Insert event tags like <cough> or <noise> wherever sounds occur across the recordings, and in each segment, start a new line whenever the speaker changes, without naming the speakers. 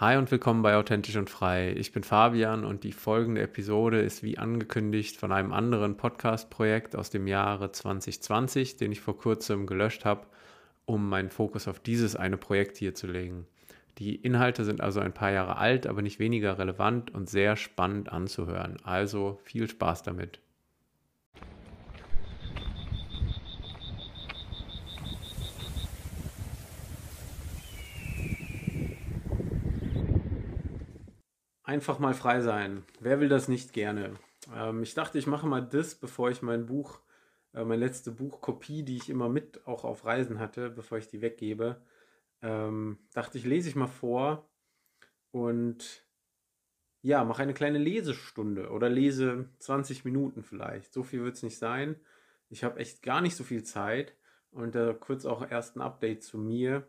Hi und willkommen bei Authentisch und Frei. Ich bin Fabian und die folgende Episode ist wie angekündigt von einem anderen Podcast-Projekt aus dem Jahre 2020, den ich vor kurzem gelöscht habe, um meinen Fokus auf dieses eine Projekt hier zu legen. Die Inhalte sind also ein paar Jahre alt, aber nicht weniger relevant und sehr spannend anzuhören. Also viel Spaß damit. Einfach mal frei sein. Wer will das nicht gerne? Ähm, ich dachte, ich mache mal das, bevor ich mein Buch, äh, meine letzte Buchkopie, die ich immer mit auch auf Reisen hatte, bevor ich die weggebe, ähm, dachte ich, lese ich mal vor und ja, mache eine kleine Lesestunde oder lese 20 Minuten vielleicht. So viel wird es nicht sein. Ich habe echt gar nicht so viel Zeit und äh, kurz auch erst ein Update zu mir.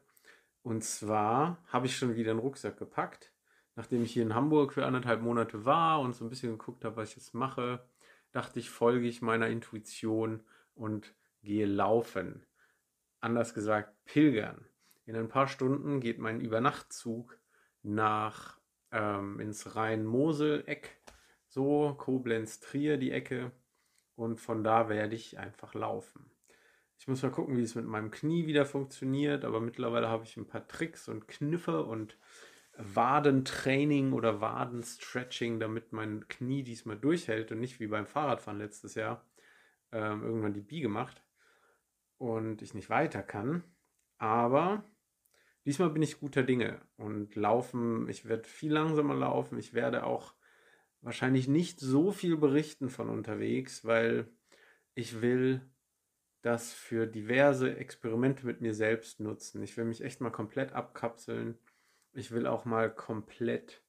Und zwar habe ich schon wieder einen Rucksack gepackt nachdem ich hier in Hamburg für anderthalb Monate war und so ein bisschen geguckt habe, was ich jetzt mache, dachte ich, folge ich meiner Intuition und gehe laufen. Anders gesagt, pilgern. In ein paar Stunden geht mein Übernachtzug nach ähm, ins Rhein-Mosel-Eck, so Koblenz-Trier die Ecke. Und von da werde ich einfach laufen. Ich muss mal gucken, wie es mit meinem Knie wieder funktioniert, aber mittlerweile habe ich ein paar Tricks und Kniffe und Wadentraining oder Wadenstretching, damit mein Knie diesmal durchhält und nicht wie beim Fahrradfahren letztes Jahr ähm, irgendwann die Biege macht und ich nicht weiter kann. Aber diesmal bin ich guter Dinge und laufen, ich werde viel langsamer laufen. Ich werde auch wahrscheinlich nicht so viel berichten von unterwegs, weil ich will das für diverse Experimente mit mir selbst nutzen. Ich will mich echt mal komplett abkapseln ich will auch mal komplett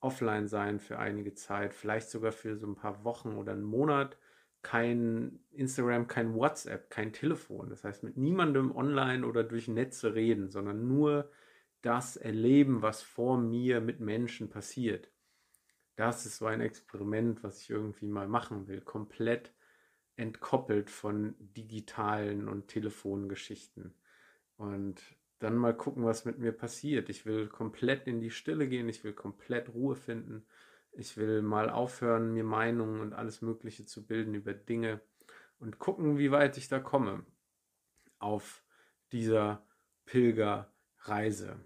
offline sein für einige Zeit, vielleicht sogar für so ein paar Wochen oder einen Monat. Kein Instagram, kein WhatsApp, kein Telefon. Das heißt, mit niemandem online oder durch Netze reden, sondern nur das erleben, was vor mir mit Menschen passiert. Das ist so ein Experiment, was ich irgendwie mal machen will. Komplett entkoppelt von digitalen und Telefongeschichten. Und dann mal gucken, was mit mir passiert. Ich will komplett in die Stille gehen, ich will komplett Ruhe finden. Ich will mal aufhören, mir Meinungen und alles Mögliche zu bilden über Dinge und gucken, wie weit ich da komme auf dieser Pilgerreise.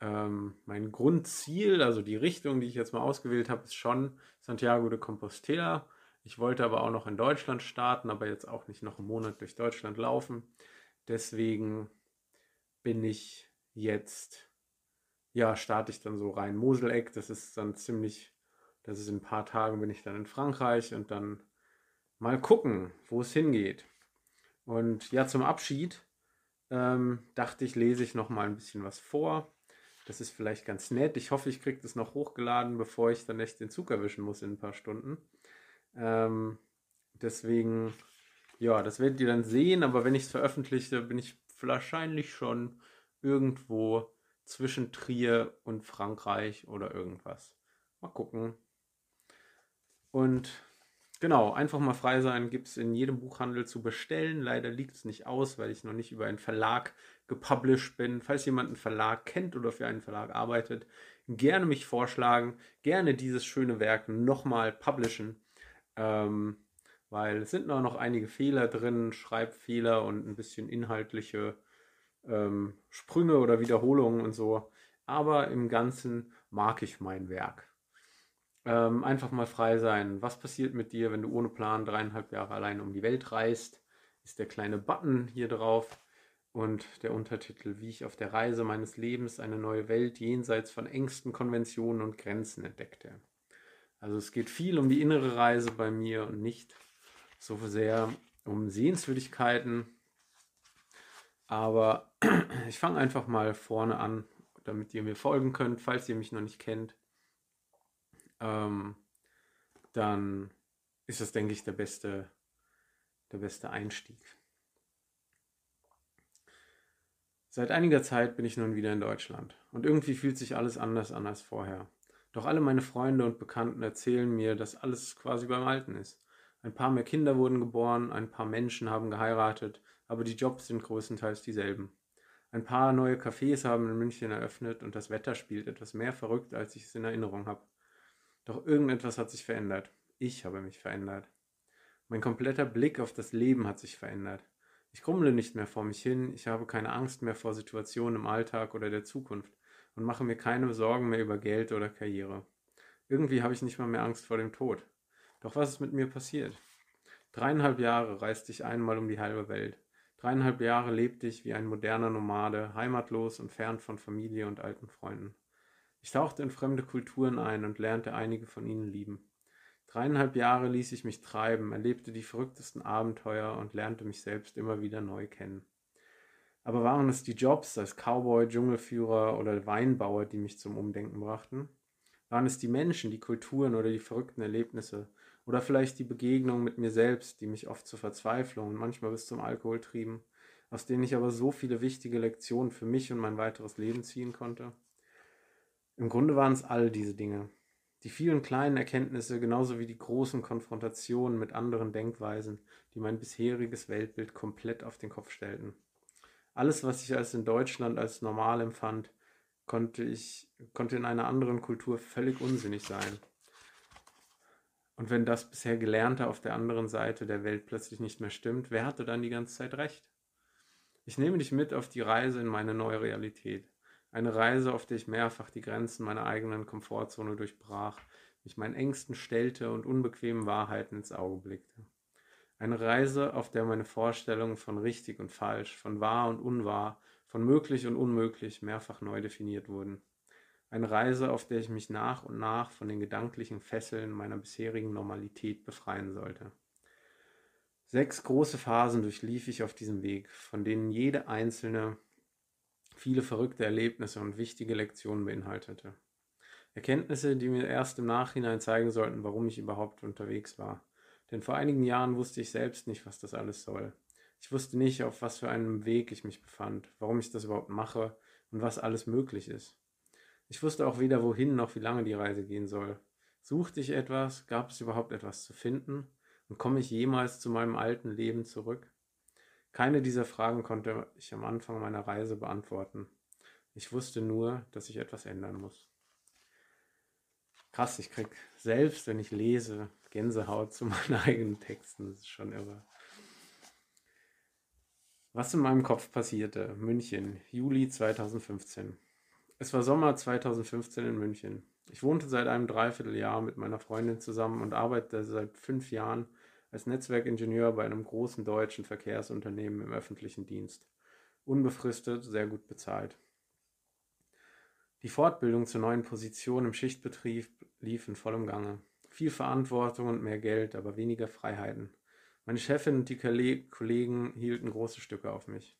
Ähm, mein Grundziel, also die Richtung, die ich jetzt mal ausgewählt habe, ist schon Santiago de Compostela. Ich wollte aber auch noch in Deutschland starten, aber jetzt auch nicht noch einen Monat durch Deutschland laufen. Deswegen bin ich jetzt, ja, starte ich dann so rein Moseleck. Das ist dann ziemlich, das ist in ein paar Tagen bin ich dann in Frankreich und dann mal gucken, wo es hingeht. Und ja, zum Abschied ähm, dachte ich, lese ich noch mal ein bisschen was vor. Das ist vielleicht ganz nett. Ich hoffe, ich kriege das noch hochgeladen, bevor ich dann echt den Zug erwischen muss in ein paar Stunden. Ähm, deswegen, ja, das werdet ihr dann sehen. Aber wenn ich es veröffentliche, bin ich wahrscheinlich schon irgendwo zwischen Trier und Frankreich oder irgendwas. Mal gucken. Und genau, einfach mal frei sein gibt es in jedem Buchhandel zu bestellen. Leider liegt es nicht aus, weil ich noch nicht über einen Verlag gepublished bin. Falls jemand einen Verlag kennt oder für einen Verlag arbeitet, gerne mich vorschlagen, gerne dieses schöne Werk nochmal publishen. Ähm, weil es sind noch einige Fehler drin, Schreibfehler und ein bisschen inhaltliche ähm, Sprünge oder Wiederholungen und so. Aber im Ganzen mag ich mein Werk. Ähm, einfach mal frei sein. Was passiert mit dir, wenn du ohne Plan dreieinhalb Jahre allein um die Welt reist? Ist der kleine Button hier drauf und der Untertitel, wie ich auf der Reise meines Lebens eine neue Welt jenseits von Ängsten, Konventionen und Grenzen entdeckte. Also es geht viel um die innere Reise bei mir und nicht so sehr um Sehenswürdigkeiten. Aber <clears throat> ich fange einfach mal vorne an, damit ihr mir folgen könnt, falls ihr mich noch nicht kennt. Ähm, dann ist das, denke ich, der beste, der beste Einstieg. Seit einiger Zeit bin ich nun wieder in Deutschland und irgendwie fühlt sich alles anders an als vorher. Doch alle meine Freunde und Bekannten erzählen mir, dass alles quasi beim Alten ist. Ein paar mehr Kinder wurden geboren, ein paar Menschen haben geheiratet, aber die Jobs sind größtenteils dieselben. Ein paar neue Cafés haben in München eröffnet und das Wetter spielt etwas mehr verrückt, als ich es in Erinnerung habe. Doch irgendetwas hat sich verändert. Ich habe mich verändert. Mein kompletter Blick auf das Leben hat sich verändert. Ich grummle nicht mehr vor mich hin, ich habe keine Angst mehr vor Situationen im Alltag oder der Zukunft und mache mir keine Sorgen mehr über Geld oder Karriere. Irgendwie habe ich nicht mal mehr Angst vor dem Tod. Doch was ist mit mir passiert? Dreieinhalb Jahre reiste ich einmal um die halbe Welt. Dreieinhalb Jahre lebte ich wie ein moderner Nomade, heimatlos und fern von Familie und alten Freunden. Ich tauchte in fremde Kulturen ein und lernte einige von ihnen lieben. Dreieinhalb Jahre ließ ich mich treiben, erlebte die verrücktesten Abenteuer und lernte mich selbst immer wieder neu kennen. Aber waren es die Jobs als Cowboy, Dschungelführer oder Weinbauer, die mich zum Umdenken brachten? Waren es die Menschen, die Kulturen oder die verrückten Erlebnisse? Oder vielleicht die Begegnungen mit mir selbst, die mich oft zur Verzweiflung und manchmal bis zum Alkohol trieben, aus denen ich aber so viele wichtige Lektionen für mich und mein weiteres Leben ziehen konnte? Im Grunde waren es all diese Dinge. Die vielen kleinen Erkenntnisse genauso wie die großen Konfrontationen mit anderen Denkweisen, die mein bisheriges Weltbild komplett auf den Kopf stellten. Alles, was ich als in Deutschland als normal empfand, konnte ich konnte in einer anderen Kultur völlig unsinnig sein. Und wenn das bisher Gelernte auf der anderen Seite der Welt plötzlich nicht mehr stimmt, wer hatte dann die ganze Zeit recht? Ich nehme dich mit auf die Reise in meine neue Realität. Eine Reise, auf der ich mehrfach die Grenzen meiner eigenen Komfortzone durchbrach, mich meinen Ängsten stellte und unbequemen Wahrheiten ins Auge blickte. Eine Reise, auf der meine Vorstellungen von richtig und falsch, von wahr und unwahr, von möglich und unmöglich mehrfach neu definiert wurden. Eine Reise, auf der ich mich nach und nach von den gedanklichen Fesseln meiner bisherigen Normalität befreien sollte. Sechs große Phasen durchlief ich auf diesem Weg, von denen jede einzelne viele verrückte Erlebnisse und wichtige Lektionen beinhaltete. Erkenntnisse, die mir erst im Nachhinein zeigen sollten, warum ich überhaupt unterwegs war. Denn vor einigen Jahren wusste ich selbst nicht, was das alles soll. Ich wusste nicht, auf was für einem Weg ich mich befand, warum ich das überhaupt mache und was alles möglich ist. Ich wusste auch weder wohin noch wie lange die Reise gehen soll. Suchte ich etwas? Gab es überhaupt etwas zu finden? Und komme ich jemals zu meinem alten Leben zurück? Keine dieser Fragen konnte ich am Anfang meiner Reise beantworten. Ich wusste nur, dass ich etwas ändern muss. Krass, ich krieg selbst, wenn ich lese, Gänsehaut zu <laughs> meinen eigenen Texten. Das ist schon irre. Was in meinem Kopf passierte. München, Juli 2015. Es war Sommer 2015 in München. Ich wohnte seit einem Dreivierteljahr mit meiner Freundin zusammen und arbeitete seit fünf Jahren als Netzwerkingenieur bei einem großen deutschen Verkehrsunternehmen im öffentlichen Dienst. Unbefristet, sehr gut bezahlt. Die Fortbildung zur neuen Position im Schichtbetrieb lief in vollem Gange. Viel Verantwortung und mehr Geld, aber weniger Freiheiten. Meine Chefin und die Kollegen hielten große Stücke auf mich.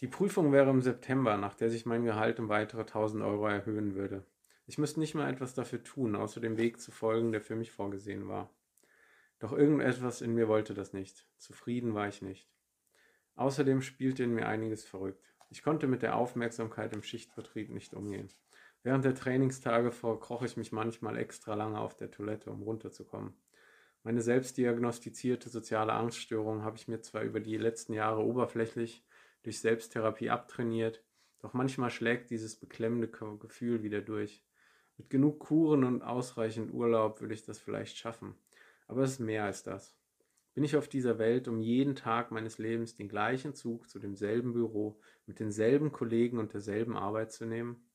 Die Prüfung wäre im September, nach der sich mein Gehalt um weitere 1000 Euro erhöhen würde. Ich müsste nicht mal etwas dafür tun, außer dem Weg zu folgen, der für mich vorgesehen war. Doch irgendetwas in mir wollte das nicht. Zufrieden war ich nicht. Außerdem spielte in mir einiges verrückt. Ich konnte mit der Aufmerksamkeit im Schichtbetrieb nicht umgehen. Während der Trainingstage verkroch ich mich manchmal extra lange auf der Toilette, um runterzukommen. Meine selbstdiagnostizierte soziale Angststörung habe ich mir zwar über die letzten Jahre oberflächlich durch Selbsttherapie abtrainiert, doch manchmal schlägt dieses beklemmende Gefühl wieder durch. Mit genug Kuren und ausreichend Urlaub würde ich das vielleicht schaffen. Aber es ist mehr als das. Bin ich auf dieser Welt, um jeden Tag meines Lebens den gleichen Zug zu demselben Büro, mit denselben Kollegen und derselben Arbeit zu nehmen?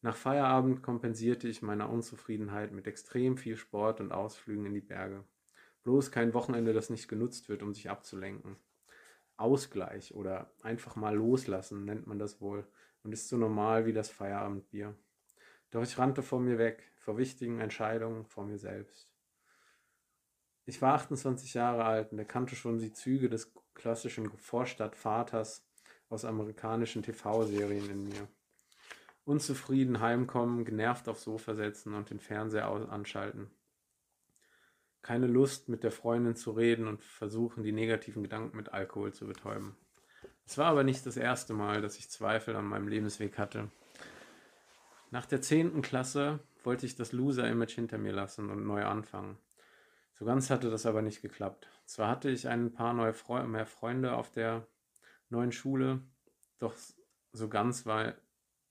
Nach Feierabend kompensierte ich meine Unzufriedenheit mit extrem viel Sport und Ausflügen in die Berge. Bloß kein Wochenende, das nicht genutzt wird, um sich abzulenken. Ausgleich oder einfach mal loslassen nennt man das wohl und ist so normal wie das Feierabendbier. Doch ich rannte vor mir weg, vor wichtigen Entscheidungen, vor mir selbst. Ich war 28 Jahre alt und erkannte schon die Züge des klassischen Vorstadtvaters aus amerikanischen TV-Serien in mir. Unzufrieden heimkommen, genervt aufs Sofa setzen und den Fernseher anschalten. Keine Lust, mit der Freundin zu reden und versuchen, die negativen Gedanken mit Alkohol zu betäuben. Es war aber nicht das erste Mal, dass ich Zweifel an meinem Lebensweg hatte. Nach der zehnten Klasse wollte ich das Loser-Image hinter mir lassen und neu anfangen. So ganz hatte das aber nicht geklappt. Zwar hatte ich ein paar neue Fre mehr Freunde auf der neuen Schule, Doch so ganz war,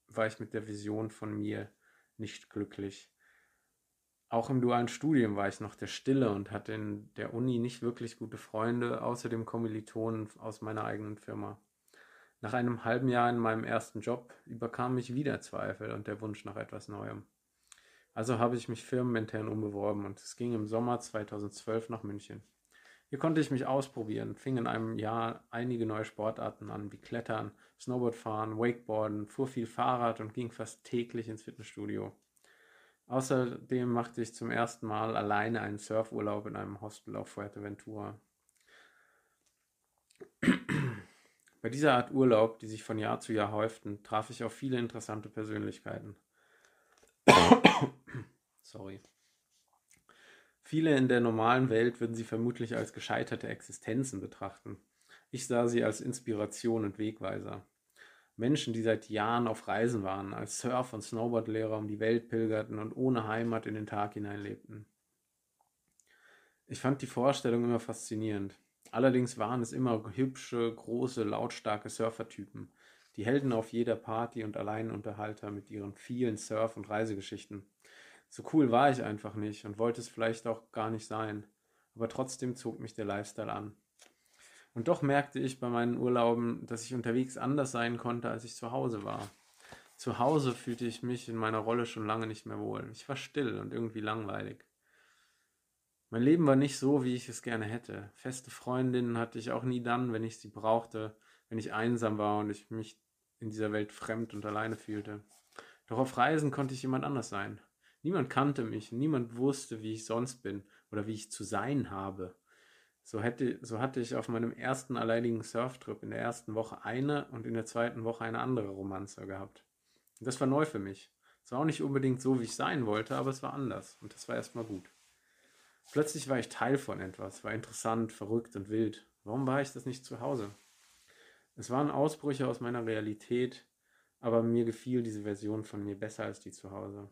war ich mit der Vision von mir nicht glücklich. Auch im dualen Studium war ich noch der Stille und hatte in der Uni nicht wirklich gute Freunde, außer dem Kommilitonen aus meiner eigenen Firma. Nach einem halben Jahr in meinem ersten Job überkam mich wieder Zweifel und der Wunsch nach etwas Neuem. Also habe ich mich firmenintern umbeworben und es ging im Sommer 2012 nach München. Hier konnte ich mich ausprobieren, fing in einem Jahr einige neue Sportarten an, wie Klettern, Snowboardfahren, Wakeboarden, fuhr viel Fahrrad und ging fast täglich ins Fitnessstudio. Außerdem machte ich zum ersten Mal alleine einen Surfurlaub in einem Hostel auf Fuerteventura. Bei dieser Art Urlaub, die sich von Jahr zu Jahr häuften, traf ich auf viele interessante Persönlichkeiten. Sorry. Viele in der normalen Welt würden sie vermutlich als gescheiterte Existenzen betrachten. Ich sah sie als Inspiration und Wegweiser. Menschen, die seit Jahren auf Reisen waren, als Surf- und Snowboardlehrer um die Welt pilgerten und ohne Heimat in den Tag hinein lebten. Ich fand die Vorstellung immer faszinierend. Allerdings waren es immer hübsche, große, lautstarke Surfertypen, die Helden auf jeder Party und Alleinunterhalter mit ihren vielen Surf- und Reisegeschichten. So cool war ich einfach nicht und wollte es vielleicht auch gar nicht sein, aber trotzdem zog mich der Lifestyle an. Und doch merkte ich bei meinen Urlauben, dass ich unterwegs anders sein konnte, als ich zu Hause war. Zu Hause fühlte ich mich in meiner Rolle schon lange nicht mehr wohl. Ich war still und irgendwie langweilig. Mein Leben war nicht so, wie ich es gerne hätte. Feste Freundinnen hatte ich auch nie dann, wenn ich sie brauchte, wenn ich einsam war und ich mich in dieser Welt fremd und alleine fühlte. Doch auf Reisen konnte ich jemand anders sein. Niemand kannte mich, niemand wusste, wie ich sonst bin oder wie ich zu sein habe. So, hätte, so hatte ich auf meinem ersten alleinigen Surftrip in der ersten Woche eine und in der zweiten Woche eine andere Romanze gehabt. Und das war neu für mich. Es war auch nicht unbedingt so, wie ich sein wollte, aber es war anders und das war erstmal gut. Plötzlich war ich Teil von etwas, war interessant, verrückt und wild. Warum war ich das nicht zu Hause? Es waren Ausbrüche aus meiner Realität, aber mir gefiel diese Version von mir besser als die zu Hause.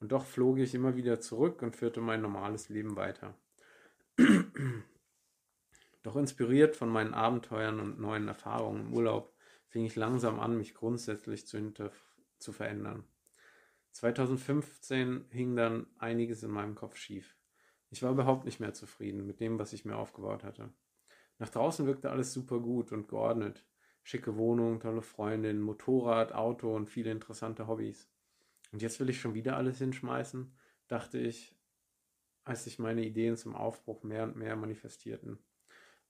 Und doch flog ich immer wieder zurück und führte mein normales Leben weiter. Doch inspiriert von meinen Abenteuern und neuen Erfahrungen im Urlaub fing ich langsam an, mich grundsätzlich zu, zu verändern. 2015 hing dann einiges in meinem Kopf schief. Ich war überhaupt nicht mehr zufrieden mit dem, was ich mir aufgebaut hatte. Nach draußen wirkte alles super gut und geordnet. Schicke Wohnung, tolle Freundin, Motorrad, Auto und viele interessante Hobbys. Und jetzt will ich schon wieder alles hinschmeißen, dachte ich, als sich meine Ideen zum Aufbruch mehr und mehr manifestierten.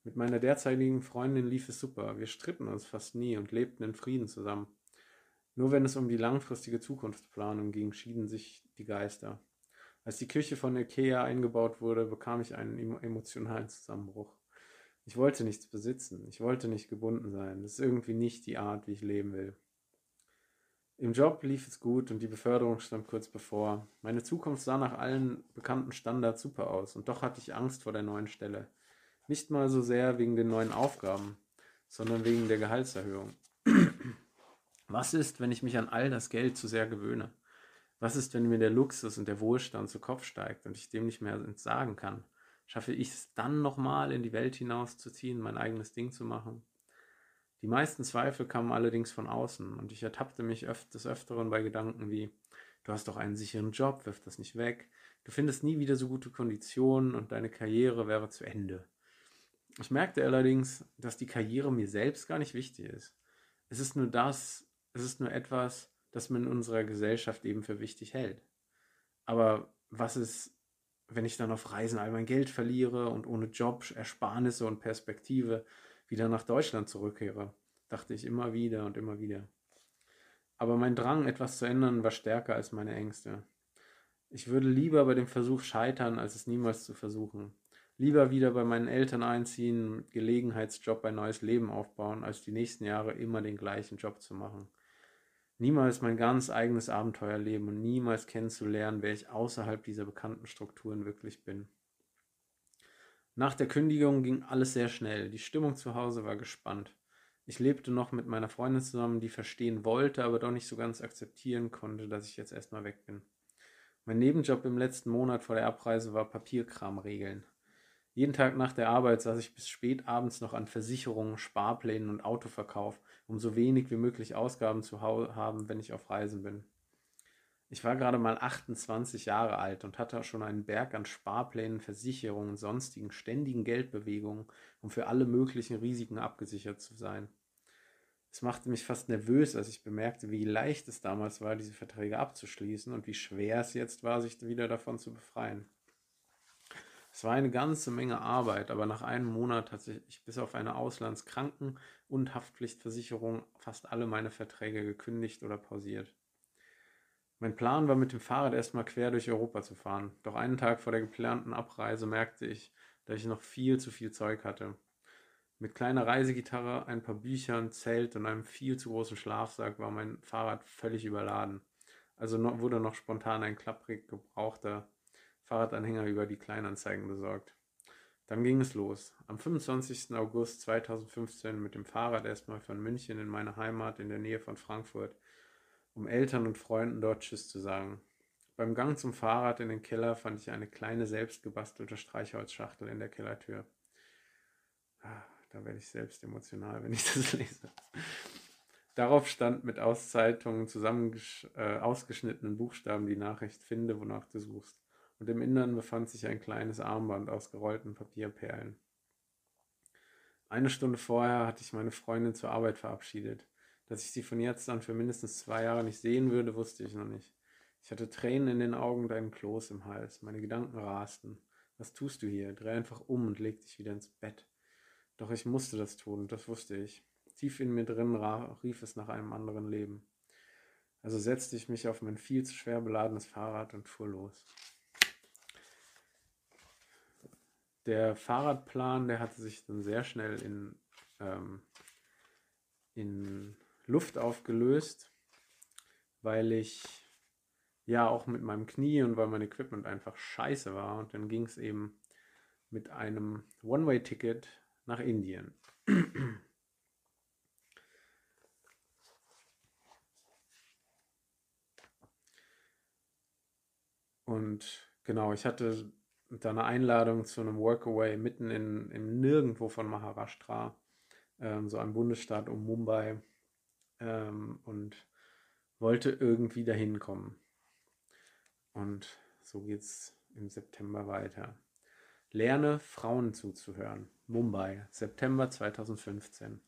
Mit meiner derzeitigen Freundin lief es super. Wir stritten uns fast nie und lebten in Frieden zusammen. Nur wenn es um die langfristige Zukunftsplanung ging, schieden sich die Geister. Als die Küche von Ikea eingebaut wurde, bekam ich einen emotionalen Zusammenbruch. Ich wollte nichts besitzen, ich wollte nicht gebunden sein. Das ist irgendwie nicht die Art, wie ich leben will. Im Job lief es gut und die Beförderung stand kurz bevor. Meine Zukunft sah nach allen bekannten Standards super aus und doch hatte ich Angst vor der neuen Stelle. Nicht mal so sehr wegen den neuen Aufgaben, sondern wegen der Gehaltserhöhung. Was ist, wenn ich mich an all das Geld zu sehr gewöhne? Was ist, wenn mir der Luxus und der Wohlstand zu Kopf steigt und ich dem nicht mehr entsagen kann? Schaffe ich es dann nochmal in die Welt hinauszuziehen, mein eigenes Ding zu machen? Die meisten Zweifel kamen allerdings von außen und ich ertappte mich öf des Öfteren bei Gedanken wie, du hast doch einen sicheren Job, wirf das nicht weg, du findest nie wieder so gute Konditionen und deine Karriere wäre zu Ende. Ich merkte allerdings, dass die Karriere mir selbst gar nicht wichtig ist. Es ist nur das, es ist nur etwas, das man in unserer Gesellschaft eben für wichtig hält. Aber was ist, wenn ich dann auf Reisen all mein Geld verliere und ohne Job, Ersparnisse und Perspektive wieder nach Deutschland zurückkehre? Dachte ich immer wieder und immer wieder. Aber mein Drang, etwas zu ändern, war stärker als meine Ängste. Ich würde lieber bei dem Versuch scheitern, als es niemals zu versuchen. Lieber wieder bei meinen Eltern einziehen, Gelegenheitsjob, ein neues Leben aufbauen, als die nächsten Jahre immer den gleichen Job zu machen niemals mein ganz eigenes Abenteuer leben und niemals kennenzulernen, wer ich außerhalb dieser bekannten Strukturen wirklich bin. Nach der Kündigung ging alles sehr schnell. Die Stimmung zu Hause war gespannt. Ich lebte noch mit meiner Freundin zusammen, die verstehen wollte, aber doch nicht so ganz akzeptieren konnte, dass ich jetzt erstmal weg bin. Mein Nebenjob im letzten Monat vor der Abreise war Papierkram regeln. Jeden Tag nach der Arbeit saß ich bis spät abends noch an Versicherungen, Sparplänen und Autoverkauf, um so wenig wie möglich Ausgaben zu haben, wenn ich auf Reisen bin. Ich war gerade mal 28 Jahre alt und hatte schon einen Berg an Sparplänen, Versicherungen sonstigen ständigen Geldbewegungen, um für alle möglichen Risiken abgesichert zu sein. Es machte mich fast nervös, als ich bemerkte, wie leicht es damals war, diese Verträge abzuschließen und wie schwer es jetzt war, sich wieder davon zu befreien. Es war eine ganze Menge Arbeit, aber nach einem Monat hatte ich bis auf eine Auslandskranken- und Haftpflichtversicherung fast alle meine Verträge gekündigt oder pausiert. Mein Plan war, mit dem Fahrrad erstmal quer durch Europa zu fahren. Doch einen Tag vor der geplanten Abreise merkte ich, dass ich noch viel zu viel Zeug hatte. Mit kleiner Reisegitarre, ein paar Büchern, Zelt und einem viel zu großen Schlafsack war mein Fahrrad völlig überladen. Also wurde noch spontan ein klapprig gebrauchter Fahrradanhänger über die Kleinanzeigen besorgt. Dann ging es los. Am 25. August 2015 mit dem Fahrrad erstmal von München in meine Heimat in der Nähe von Frankfurt um Eltern und Freunden dort Tschüss zu sagen. Beim Gang zum Fahrrad in den Keller fand ich eine kleine selbstgebastelte Streichholzschachtel in der Kellertür. Ah, da werde ich selbst emotional, wenn ich <laughs> das lese. Darauf stand mit aus Zeitungen zusammengesch äh, ausgeschnittenen Buchstaben die Nachricht Finde, wonach du suchst. Und im Innern befand sich ein kleines Armband aus gerollten Papierperlen. Eine Stunde vorher hatte ich meine Freundin zur Arbeit verabschiedet. Dass ich sie von jetzt an für mindestens zwei Jahre nicht sehen würde, wusste ich noch nicht. Ich hatte Tränen in den Augen und einen Kloß im Hals. Meine Gedanken rasten. Was tust du hier? Dreh einfach um und leg dich wieder ins Bett. Doch ich musste das tun, das wusste ich. Tief in mir drin rief es nach einem anderen Leben. Also setzte ich mich auf mein viel zu schwer beladenes Fahrrad und fuhr los. Der Fahrradplan, der hatte sich dann sehr schnell in, ähm, in Luft aufgelöst, weil ich ja auch mit meinem Knie und weil mein Equipment einfach scheiße war. Und dann ging es eben mit einem One-Way-Ticket nach Indien. Und genau, ich hatte da eine Einladung zu einem Workaway mitten in, im Nirgendwo von Maharashtra, ähm, so einem Bundesstaat um Mumbai ähm, und wollte irgendwie dahin kommen. Und so geht es im September weiter. Lerne Frauen zuzuhören. Mumbai, September 2015.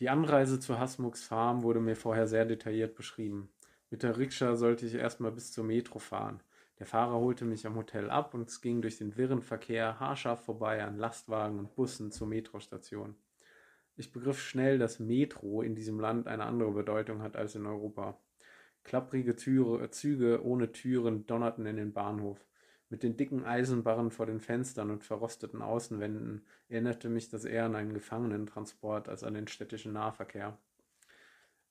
Die Anreise zu Hasmuks Farm wurde mir vorher sehr detailliert beschrieben. Mit der Rikscha sollte ich erstmal bis zur Metro fahren. Der Fahrer holte mich am Hotel ab und es ging durch den wirren Verkehr haarscharf vorbei an Lastwagen und Bussen zur Metrostation. Ich begriff schnell, dass Metro in diesem Land eine andere Bedeutung hat als in Europa. Klapprige Türe, Züge ohne Türen donnerten in den Bahnhof. Mit den dicken Eisenbarren vor den Fenstern und verrosteten Außenwänden erinnerte mich das eher an einen Gefangenentransport als an den städtischen Nahverkehr.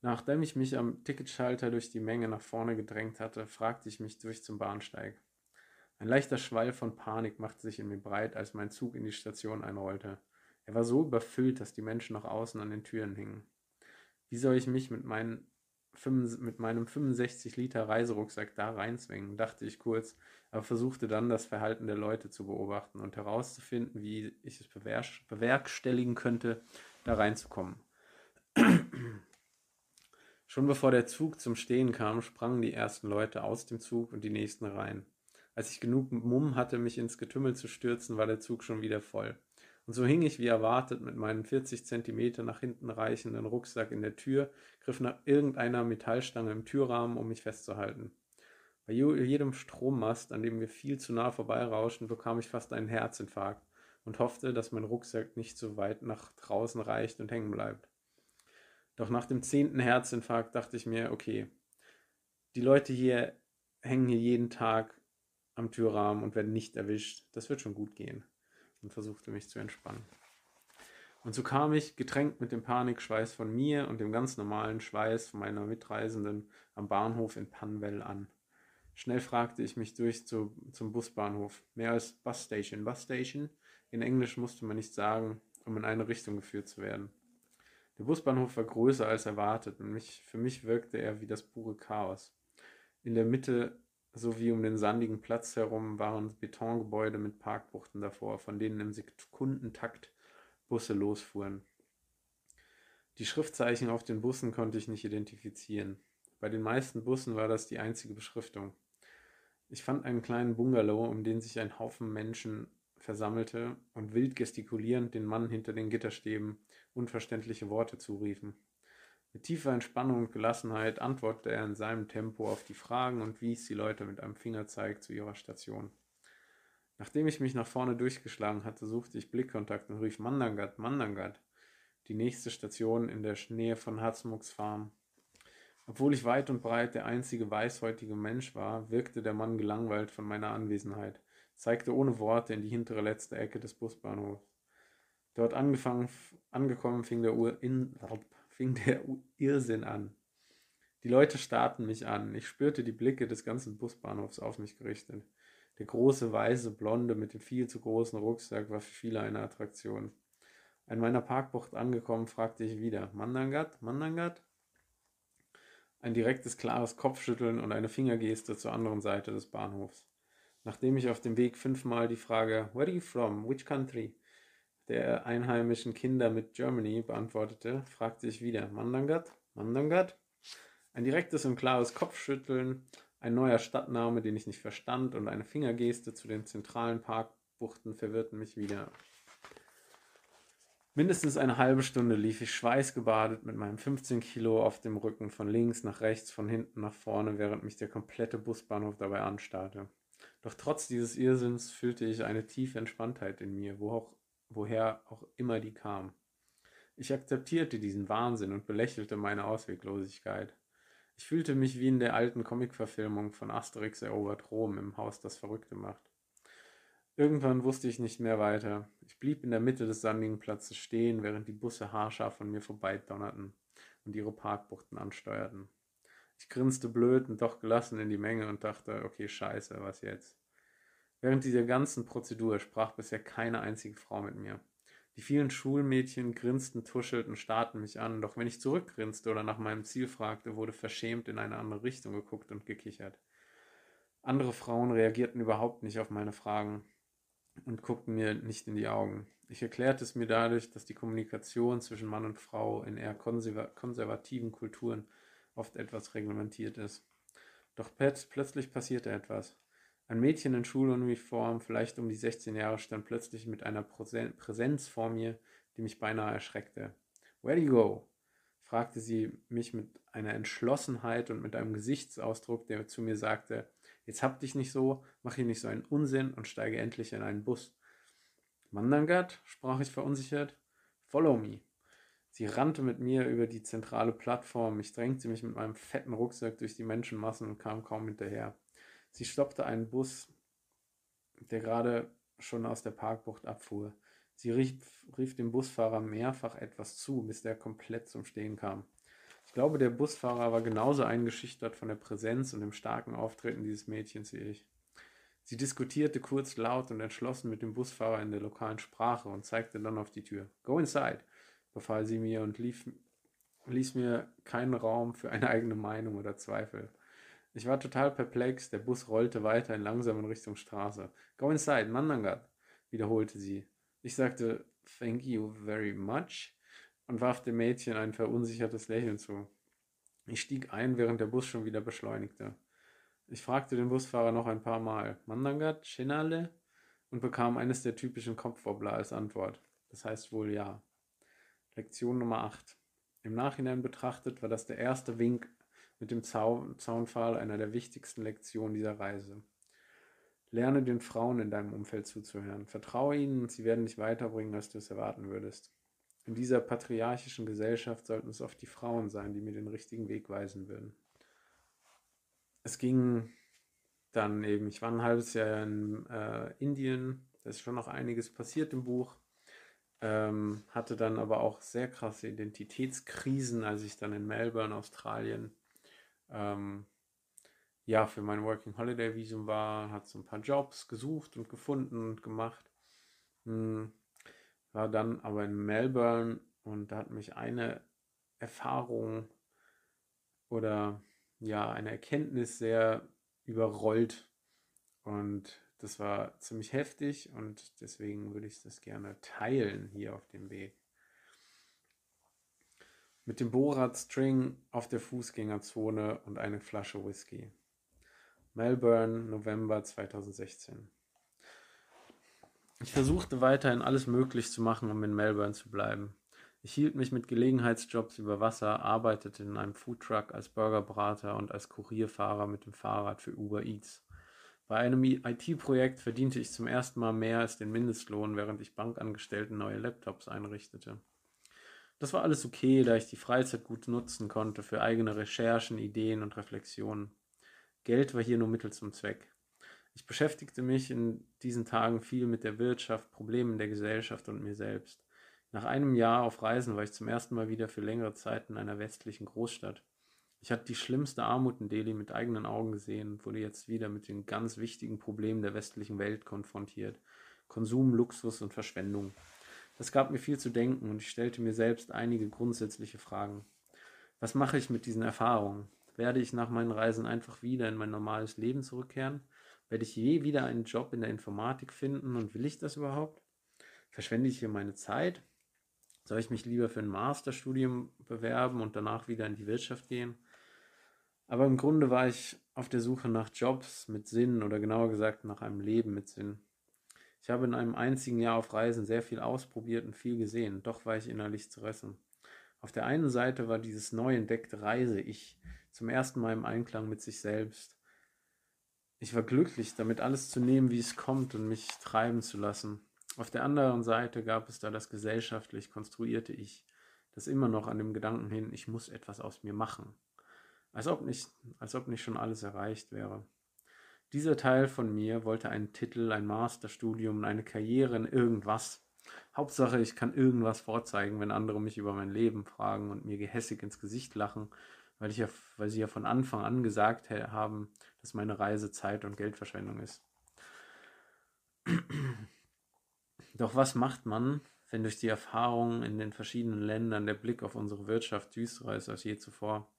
Nachdem ich mich am Ticketschalter durch die Menge nach vorne gedrängt hatte, fragte ich mich durch zum Bahnsteig. Ein leichter Schwall von Panik machte sich in mir breit, als mein Zug in die Station einrollte. Er war so überfüllt, dass die Menschen noch außen an den Türen hingen. Wie soll ich mich mit, meinen, mit meinem 65 Liter Reiserucksack da reinzwingen, dachte ich kurz, aber versuchte dann das Verhalten der Leute zu beobachten und herauszufinden, wie ich es bewerkstelligen könnte, da reinzukommen. Schon bevor der Zug zum Stehen kam, sprangen die ersten Leute aus dem Zug und die nächsten rein. Als ich genug Mumm hatte, mich ins Getümmel zu stürzen, war der Zug schon wieder voll. Und so hing ich wie erwartet mit meinem 40 Zentimeter nach hinten reichenden Rucksack in der Tür, griff nach irgendeiner Metallstange im Türrahmen, um mich festzuhalten. Bei jedem Strommast, an dem wir viel zu nah vorbeirauschten, bekam ich fast einen Herzinfarkt und hoffte, dass mein Rucksack nicht so weit nach draußen reicht und hängen bleibt. Doch nach dem zehnten Herzinfarkt dachte ich mir, okay, die Leute hier hängen hier jeden Tag am Türrahmen und werden nicht erwischt. Das wird schon gut gehen und versuchte mich zu entspannen. Und so kam ich, getränkt mit dem Panikschweiß von mir und dem ganz normalen Schweiß von meiner Mitreisenden am Bahnhof in Panvel an. Schnell fragte ich mich durch zu, zum Busbahnhof. Mehr als Busstation. Busstation? In Englisch musste man nicht sagen, um in eine Richtung geführt zu werden. Der Busbahnhof war größer als erwartet und mich, für mich wirkte er wie das pure Chaos. In der Mitte sowie um den sandigen Platz herum waren Betongebäude mit Parkbuchten davor, von denen im Sekundentakt Busse losfuhren. Die Schriftzeichen auf den Bussen konnte ich nicht identifizieren. Bei den meisten Bussen war das die einzige Beschriftung. Ich fand einen kleinen Bungalow, um den sich ein Haufen Menschen versammelte und wild gestikulierend den Mann hinter den Gitterstäben unverständliche Worte zuriefen. Mit tiefer Entspannung und Gelassenheit antwortete er in seinem Tempo auf die Fragen und wies die Leute mit einem Fingerzeig zu ihrer Station. Nachdem ich mich nach vorne durchgeschlagen hatte, suchte ich Blickkontakt und rief Mandangat, Mandangat, die nächste Station in der Nähe von Hatzmucks Farm. Obwohl ich weit und breit der einzige weißhäutige Mensch war, wirkte der Mann gelangweilt von meiner Anwesenheit, zeigte ohne Worte in die hintere letzte Ecke des Busbahnhofs. Dort angefangen, angekommen fing der in, fing der Irrsinn an. Die Leute starrten mich an. Ich spürte die Blicke des ganzen Busbahnhofs auf mich gerichtet. Der große, weiße Blonde mit dem viel zu großen Rucksack war für viele eine Attraktion. An meiner Parkbucht angekommen, fragte ich wieder: Mandangat? Mandangat? Ein direktes, klares Kopfschütteln und eine Fingergeste zur anderen Seite des Bahnhofs. Nachdem ich auf dem Weg fünfmal die Frage Where are you from? Which country? der einheimischen Kinder mit Germany beantwortete, fragte ich wieder, Mandangat? Mandangat? Ein direktes und klares Kopfschütteln, ein neuer Stadtname, den ich nicht verstand, und eine Fingergeste zu den zentralen Parkbuchten verwirrten mich wieder. Mindestens eine halbe Stunde lief ich schweißgebadet mit meinem 15 Kilo auf dem Rücken von links nach rechts, von hinten nach vorne, während mich der komplette Busbahnhof dabei anstarrte. Doch trotz dieses Irrsinns fühlte ich eine tiefe Entspanntheit in mir, wo auch woher auch immer die kam. Ich akzeptierte diesen Wahnsinn und belächelte meine Ausweglosigkeit. Ich fühlte mich wie in der alten Comicverfilmung von Asterix erobert Rom im Haus, das Verrückte macht. Irgendwann wusste ich nicht mehr weiter. Ich blieb in der Mitte des sandigen Platzes stehen, während die Busse haarscharf von mir vorbeidonnerten und ihre Parkbuchten ansteuerten. Ich grinste blöd und doch gelassen in die Menge und dachte, okay, scheiße, was jetzt? Während dieser ganzen Prozedur sprach bisher keine einzige Frau mit mir. Die vielen Schulmädchen grinsten, tuschelten, starrten mich an, doch wenn ich zurückgrinste oder nach meinem Ziel fragte, wurde verschämt in eine andere Richtung geguckt und gekichert. Andere Frauen reagierten überhaupt nicht auf meine Fragen und guckten mir nicht in die Augen. Ich erklärte es mir dadurch, dass die Kommunikation zwischen Mann und Frau in eher konservativen Kulturen oft etwas reglementiert ist. Doch plötzlich passierte etwas. Ein Mädchen in Schuluniform, vielleicht um die 16 Jahre, stand plötzlich mit einer Präsenz vor mir, die mich beinahe erschreckte. Where do you go? fragte sie mich mit einer Entschlossenheit und mit einem Gesichtsausdruck, der zu mir sagte, jetzt hab dich nicht so, mach hier nicht so einen Unsinn und steige endlich in einen Bus. Mandangat? sprach ich verunsichert. Follow me. Sie rannte mit mir über die zentrale Plattform, ich drängte mich mit meinem fetten Rucksack durch die Menschenmassen und kam kaum hinterher. Sie stoppte einen Bus, der gerade schon aus der Parkbucht abfuhr. Sie rief, rief dem Busfahrer mehrfach etwas zu, bis der komplett zum Stehen kam. Ich glaube, der Busfahrer war genauso eingeschüchtert von der Präsenz und dem starken Auftreten dieses Mädchens wie ich. Sie diskutierte kurz laut und entschlossen mit dem Busfahrer in der lokalen Sprache und zeigte dann auf die Tür. Go inside, befahl sie mir und lief, ließ mir keinen Raum für eine eigene Meinung oder Zweifel. Ich war total perplex. Der Bus rollte weiter in langsam in Richtung Straße. Go inside, Mandangat, wiederholte sie. Ich sagte, thank you very much und warf dem Mädchen ein verunsichertes Lächeln zu. Ich stieg ein, während der Bus schon wieder beschleunigte. Ich fragte den Busfahrer noch ein paar Mal, Mandangat, Chinale? und bekam eines der typischen Kopfwobbler als Antwort. Das heißt wohl ja. Lektion Nummer 8. Im Nachhinein betrachtet war das der erste Wink mit dem Zaun Zaunpfahl einer der wichtigsten Lektionen dieser Reise. Lerne den Frauen in deinem Umfeld zuzuhören. Vertraue ihnen und sie werden dich weiterbringen, als du es erwarten würdest. In dieser patriarchischen Gesellschaft sollten es oft die Frauen sein, die mir den richtigen Weg weisen würden. Es ging dann eben, ich war ein halbes Jahr in äh, Indien, da ist schon noch einiges passiert im Buch, ähm, hatte dann aber auch sehr krasse Identitätskrisen, als ich dann in Melbourne, Australien, ähm, ja, für mein Working Holiday Visum war, hat so ein paar Jobs gesucht und gefunden und gemacht. Hm, war dann aber in Melbourne und da hat mich eine Erfahrung oder ja, eine Erkenntnis sehr überrollt. Und das war ziemlich heftig und deswegen würde ich das gerne teilen hier auf dem Weg. Mit dem Bohrradstring auf der Fußgängerzone und eine Flasche Whisky. Melbourne, November 2016. Ich versuchte weiterhin alles möglich zu machen, um in Melbourne zu bleiben. Ich hielt mich mit Gelegenheitsjobs über Wasser, arbeitete in einem Foodtruck als Burgerbrater und als Kurierfahrer mit dem Fahrrad für Uber Eats. Bei einem IT-Projekt verdiente ich zum ersten Mal mehr als den Mindestlohn, während ich Bankangestellten neue Laptops einrichtete. Das war alles okay, da ich die Freizeit gut nutzen konnte für eigene Recherchen, Ideen und Reflexionen. Geld war hier nur Mittel zum Zweck. Ich beschäftigte mich in diesen Tagen viel mit der Wirtschaft, Problemen der Gesellschaft und mir selbst. Nach einem Jahr auf Reisen war ich zum ersten Mal wieder für längere Zeit in einer westlichen Großstadt. Ich hatte die schlimmste Armut in Delhi mit eigenen Augen gesehen und wurde jetzt wieder mit den ganz wichtigen Problemen der westlichen Welt konfrontiert. Konsum, Luxus und Verschwendung. Das gab mir viel zu denken und ich stellte mir selbst einige grundsätzliche Fragen. Was mache ich mit diesen Erfahrungen? Werde ich nach meinen Reisen einfach wieder in mein normales Leben zurückkehren? Werde ich je wieder einen Job in der Informatik finden und will ich das überhaupt? Verschwende ich hier meine Zeit? Soll ich mich lieber für ein Masterstudium bewerben und danach wieder in die Wirtschaft gehen? Aber im Grunde war ich auf der Suche nach Jobs mit Sinn oder genauer gesagt nach einem Leben mit Sinn. Ich habe in einem einzigen Jahr auf Reisen sehr viel ausprobiert und viel gesehen, doch war ich innerlich zerrissen. Auf der einen Seite war dieses neu entdeckte Reise-Ich zum ersten Mal im Einklang mit sich selbst. Ich war glücklich, damit alles zu nehmen, wie es kommt und mich treiben zu lassen. Auf der anderen Seite gab es da das gesellschaftlich konstruierte Ich, das immer noch an dem Gedanken hin, ich muss etwas aus mir machen. Als ob nicht, als ob nicht schon alles erreicht wäre. Dieser Teil von mir wollte einen Titel, ein Masterstudium, eine Karriere in irgendwas. Hauptsache, ich kann irgendwas vorzeigen, wenn andere mich über mein Leben fragen und mir gehässig ins Gesicht lachen, weil, ich ja, weil sie ja von Anfang an gesagt haben, dass meine Reise Zeit- und Geldverschwendung ist. <clears throat> Doch was macht man, wenn durch die Erfahrungen in den verschiedenen Ländern der Blick auf unsere Wirtschaft düsterer ist als je zuvor?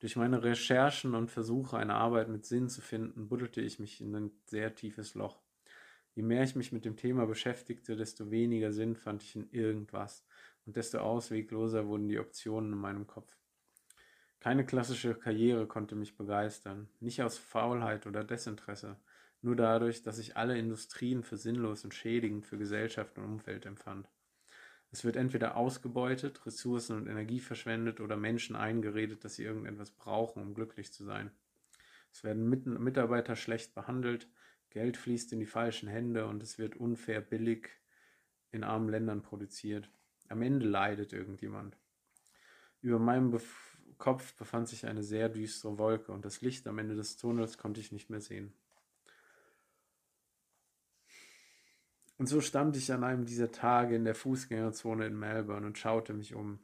Durch meine Recherchen und Versuche, eine Arbeit mit Sinn zu finden, buddelte ich mich in ein sehr tiefes Loch. Je mehr ich mich mit dem Thema beschäftigte, desto weniger Sinn fand ich in irgendwas und desto auswegloser wurden die Optionen in meinem Kopf. Keine klassische Karriere konnte mich begeistern, nicht aus Faulheit oder Desinteresse, nur dadurch, dass ich alle Industrien für sinnlos und schädigend für Gesellschaft und Umwelt empfand. Es wird entweder ausgebeutet, Ressourcen und Energie verschwendet oder Menschen eingeredet, dass sie irgendetwas brauchen, um glücklich zu sein. Es werden Mitarbeiter schlecht behandelt, Geld fließt in die falschen Hände und es wird unfair billig in armen Ländern produziert. Am Ende leidet irgendjemand. Über meinem Bef Kopf befand sich eine sehr düstere Wolke und das Licht am Ende des Tunnels konnte ich nicht mehr sehen. Und so stand ich an einem dieser Tage in der Fußgängerzone in Melbourne und schaute mich um.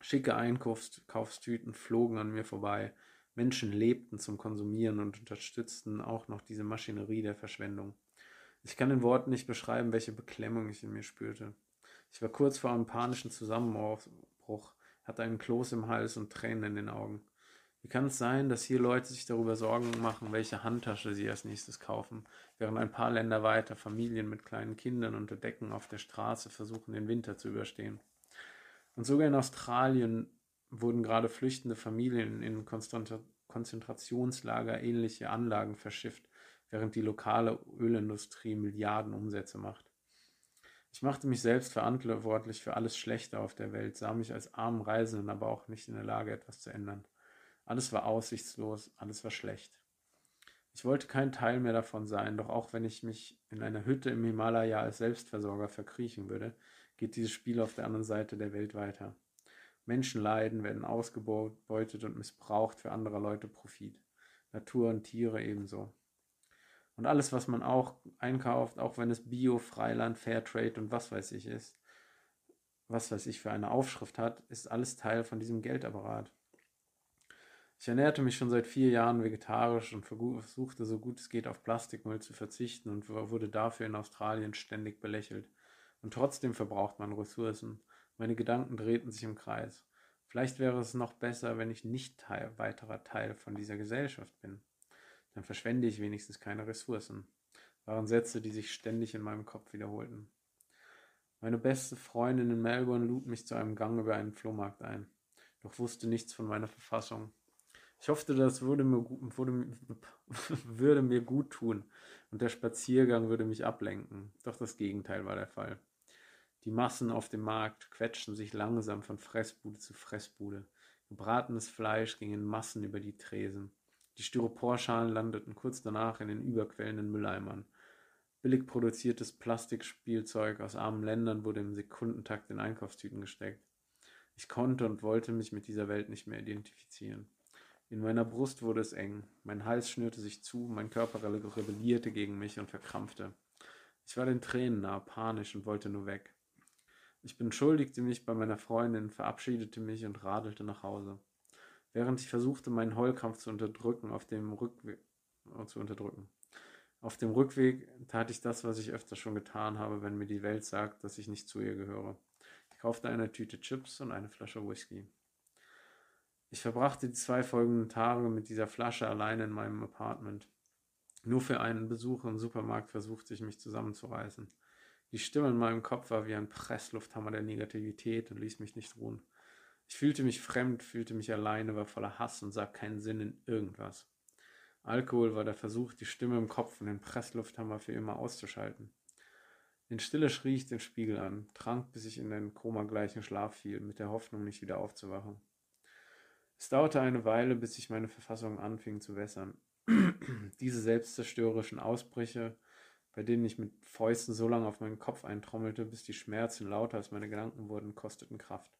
Schicke Einkaufstüten flogen an mir vorbei. Menschen lebten zum Konsumieren und unterstützten auch noch diese Maschinerie der Verschwendung. Ich kann in Worten nicht beschreiben, welche Beklemmung ich in mir spürte. Ich war kurz vor einem panischen Zusammenbruch, hatte einen Kloß im Hals und Tränen in den Augen. Wie kann es sein, dass hier Leute sich darüber Sorgen machen, welche Handtasche sie als nächstes kaufen, während ein paar Länder weiter Familien mit kleinen Kindern unter Decken auf der Straße versuchen, den Winter zu überstehen? Und sogar in Australien wurden gerade flüchtende Familien in Konzentrationslager ähnliche Anlagen verschifft, während die lokale Ölindustrie Milliarden Umsätze macht. Ich machte mich selbst verantwortlich für alles Schlechte auf der Welt, sah mich als armen Reisenden aber auch nicht in der Lage, etwas zu ändern. Alles war aussichtslos, alles war schlecht. Ich wollte kein Teil mehr davon sein, doch auch wenn ich mich in einer Hütte im Himalaya als Selbstversorger verkriechen würde, geht dieses Spiel auf der anderen Seite der Welt weiter. Menschen leiden, werden ausgebeutet und missbraucht für andere Leute Profit. Natur und Tiere ebenso. Und alles, was man auch einkauft, auch wenn es Bio, Freiland, Fairtrade und was weiß ich ist, was weiß ich für eine Aufschrift hat, ist alles Teil von diesem Geldapparat. Ich ernährte mich schon seit vier Jahren vegetarisch und versuchte so gut es geht auf Plastikmüll zu verzichten und wurde dafür in Australien ständig belächelt. Und trotzdem verbraucht man Ressourcen. Meine Gedanken drehten sich im Kreis. Vielleicht wäre es noch besser, wenn ich nicht Teil, weiterer Teil von dieser Gesellschaft bin. Dann verschwende ich wenigstens keine Ressourcen. Waren Sätze, die sich ständig in meinem Kopf wiederholten. Meine beste Freundin in Melbourne lud mich zu einem Gang über einen Flohmarkt ein, doch wusste nichts von meiner Verfassung. Ich hoffte, das würde mir, würde, <laughs> würde mir gut tun und der Spaziergang würde mich ablenken, doch das Gegenteil war der Fall. Die Massen auf dem Markt quetschten sich langsam von Fressbude zu Fressbude. Gebratenes Fleisch ging in Massen über die Tresen. Die Styroporschalen landeten kurz danach in den überquellenden Mülleimern. Billig produziertes Plastikspielzeug aus armen Ländern wurde im Sekundentakt in Einkaufstüten gesteckt. Ich konnte und wollte mich mit dieser Welt nicht mehr identifizieren. In meiner Brust wurde es eng, mein Hals schnürte sich zu, mein Körper rebellierte gegen mich und verkrampfte. Ich war den Tränen nah, panisch und wollte nur weg. Ich entschuldigte mich bei meiner Freundin, verabschiedete mich und radelte nach Hause. Während ich versuchte, meinen Heulkrampf zu unterdrücken, auf dem Rückweg äh, zu unterdrücken. Auf dem Rückweg tat ich das, was ich öfter schon getan habe, wenn mir die Welt sagt, dass ich nicht zu ihr gehöre. Ich kaufte eine Tüte Chips und eine Flasche Whisky. Ich verbrachte die zwei folgenden Tage mit dieser Flasche allein in meinem Apartment. Nur für einen Besuch im Supermarkt versuchte ich mich zusammenzureißen. Die Stimme in meinem Kopf war wie ein Presslufthammer der Negativität und ließ mich nicht ruhen. Ich fühlte mich fremd, fühlte mich alleine, war voller Hass und sah keinen Sinn in irgendwas. Alkohol war der Versuch, die Stimme im Kopf und den Presslufthammer für immer auszuschalten. In Stille schrie ich den Spiegel an, trank, bis ich in den komagleichen Schlaf fiel, mit der Hoffnung, nicht wieder aufzuwachen. Es dauerte eine Weile, bis sich meine Verfassung anfing zu wässern. <clears throat> Diese selbstzerstörerischen Ausbrüche bei denen ich mit Fäusten so lange auf meinen Kopf eintrommelte, bis die Schmerzen lauter als meine Gedanken wurden, kosteten Kraft.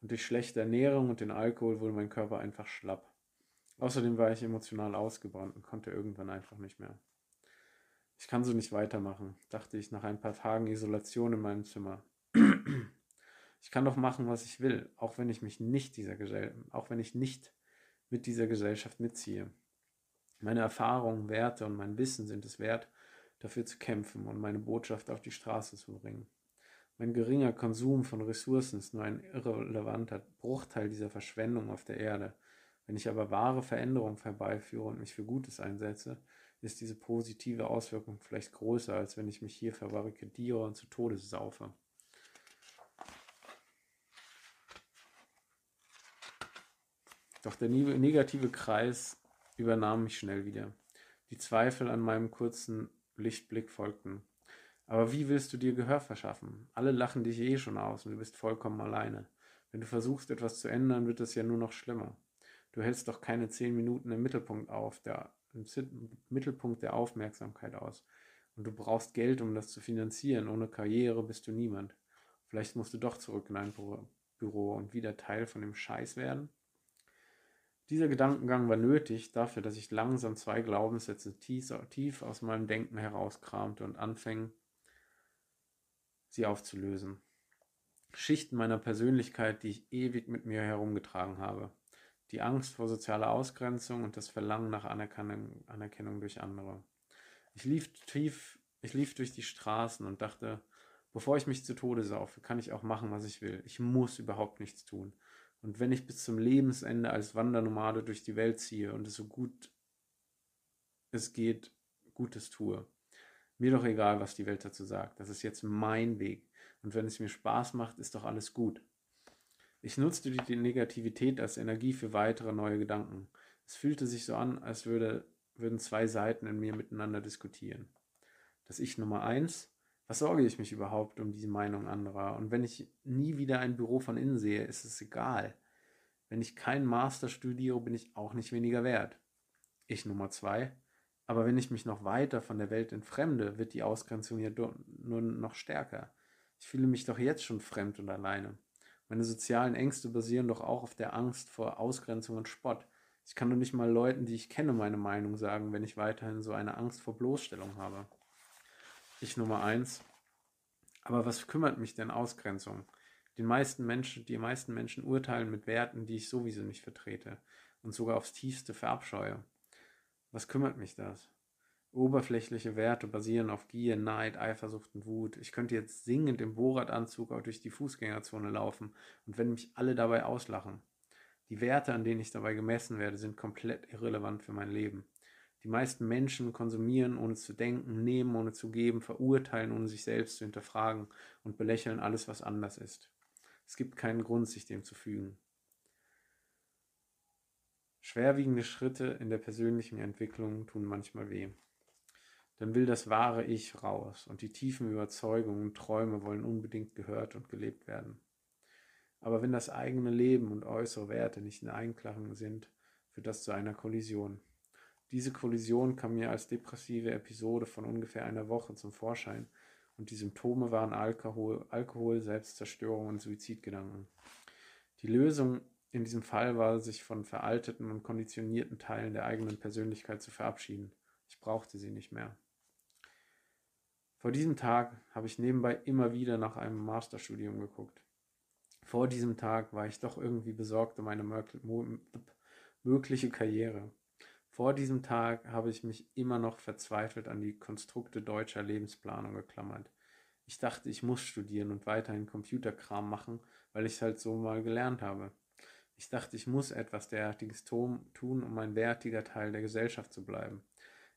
Und durch schlechte Ernährung und den Alkohol wurde mein Körper einfach schlapp. Außerdem war ich emotional ausgebrannt und konnte irgendwann einfach nicht mehr. Ich kann so nicht weitermachen, dachte ich nach ein paar Tagen Isolation in meinem Zimmer. <clears throat> Ich kann doch machen, was ich will, auch wenn ich mich nicht dieser Gesell auch wenn ich nicht mit dieser Gesellschaft mitziehe. Meine Erfahrungen, Werte und mein Wissen sind es wert, dafür zu kämpfen und meine Botschaft auf die Straße zu bringen. Mein geringer Konsum von Ressourcen ist nur ein irrelevanter Bruchteil dieser Verschwendung auf der Erde. Wenn ich aber wahre Veränderung herbeiführe und mich für Gutes einsetze, ist diese positive Auswirkung vielleicht größer, als wenn ich mich hier verbarrikadiere und zu Tode saufe. Doch der negative Kreis übernahm mich schnell wieder. Die Zweifel an meinem kurzen Lichtblick folgten. Aber wie willst du dir Gehör verschaffen? Alle lachen dich eh schon aus und du bist vollkommen alleine. Wenn du versuchst, etwas zu ändern, wird es ja nur noch schlimmer. Du hältst doch keine zehn Minuten im Mittelpunkt auf, der, im Mittelpunkt der Aufmerksamkeit aus. Und du brauchst Geld, um das zu finanzieren. Ohne Karriere bist du niemand. Vielleicht musst du doch zurück in ein Büro und wieder Teil von dem Scheiß werden. Dieser Gedankengang war nötig dafür, dass ich langsam zwei Glaubenssätze tief, aus meinem Denken herauskramte und anfing, sie aufzulösen. Schichten meiner Persönlichkeit, die ich ewig mit mir herumgetragen habe. Die Angst vor sozialer Ausgrenzung und das Verlangen nach Anerkennung, Anerkennung durch andere. Ich lief tief, ich lief durch die Straßen und dachte, bevor ich mich zu Tode saufe, kann ich auch machen, was ich will. Ich muss überhaupt nichts tun. Und wenn ich bis zum Lebensende als Wandernomade durch die Welt ziehe und es so gut es geht, Gutes tue, mir doch egal, was die Welt dazu sagt. Das ist jetzt mein Weg. Und wenn es mir Spaß macht, ist doch alles gut. Ich nutzte die Negativität als Energie für weitere neue Gedanken. Es fühlte sich so an, als würde, würden zwei Seiten in mir miteinander diskutieren. Das Ich Nummer eins was sorge ich mich überhaupt um die Meinung anderer? Und wenn ich nie wieder ein Büro von innen sehe, ist es egal. Wenn ich keinen Master studiere, bin ich auch nicht weniger wert. Ich Nummer zwei. Aber wenn ich mich noch weiter von der Welt entfremde, wird die Ausgrenzung ja nur noch stärker. Ich fühle mich doch jetzt schon fremd und alleine. Meine sozialen Ängste basieren doch auch auf der Angst vor Ausgrenzung und Spott. Ich kann doch nicht mal Leuten, die ich kenne, meine Meinung sagen, wenn ich weiterhin so eine Angst vor Bloßstellung habe. Ich Nummer eins. Aber was kümmert mich denn Ausgrenzung? Den meisten Menschen, die meisten Menschen urteilen mit Werten, die ich sowieso nicht vertrete und sogar aufs tiefste verabscheue. Was kümmert mich das? Oberflächliche Werte basieren auf Gier, Neid, Eifersucht und Wut. Ich könnte jetzt singend im Bohrradanzug auch durch die Fußgängerzone laufen und wenn mich alle dabei auslachen. Die Werte, an denen ich dabei gemessen werde, sind komplett irrelevant für mein Leben. Die meisten Menschen konsumieren, ohne zu denken, nehmen, ohne zu geben, verurteilen, ohne sich selbst zu hinterfragen und belächeln alles, was anders ist. Es gibt keinen Grund, sich dem zu fügen. Schwerwiegende Schritte in der persönlichen Entwicklung tun manchmal weh. Dann will das wahre Ich raus und die tiefen Überzeugungen und Träume wollen unbedingt gehört und gelebt werden. Aber wenn das eigene Leben und äußere Werte nicht in Einklang sind, führt das zu einer Kollision. Diese Kollision kam mir als depressive Episode von ungefähr einer Woche zum Vorschein und die Symptome waren Alkohol, Alkohol Selbstzerstörung und Suizidgedanken. Die Lösung in diesem Fall war, sich von veralteten und konditionierten Teilen der eigenen Persönlichkeit zu verabschieden. Ich brauchte sie nicht mehr. Vor diesem Tag habe ich nebenbei immer wieder nach einem Masterstudium geguckt. Vor diesem Tag war ich doch irgendwie besorgt um eine mögliche Karriere. Vor diesem Tag habe ich mich immer noch verzweifelt an die Konstrukte deutscher Lebensplanung geklammert. Ich dachte, ich muss studieren und weiterhin Computerkram machen, weil ich es halt so mal gelernt habe. Ich dachte, ich muss etwas derartiges tun, um ein wertiger Teil der Gesellschaft zu bleiben.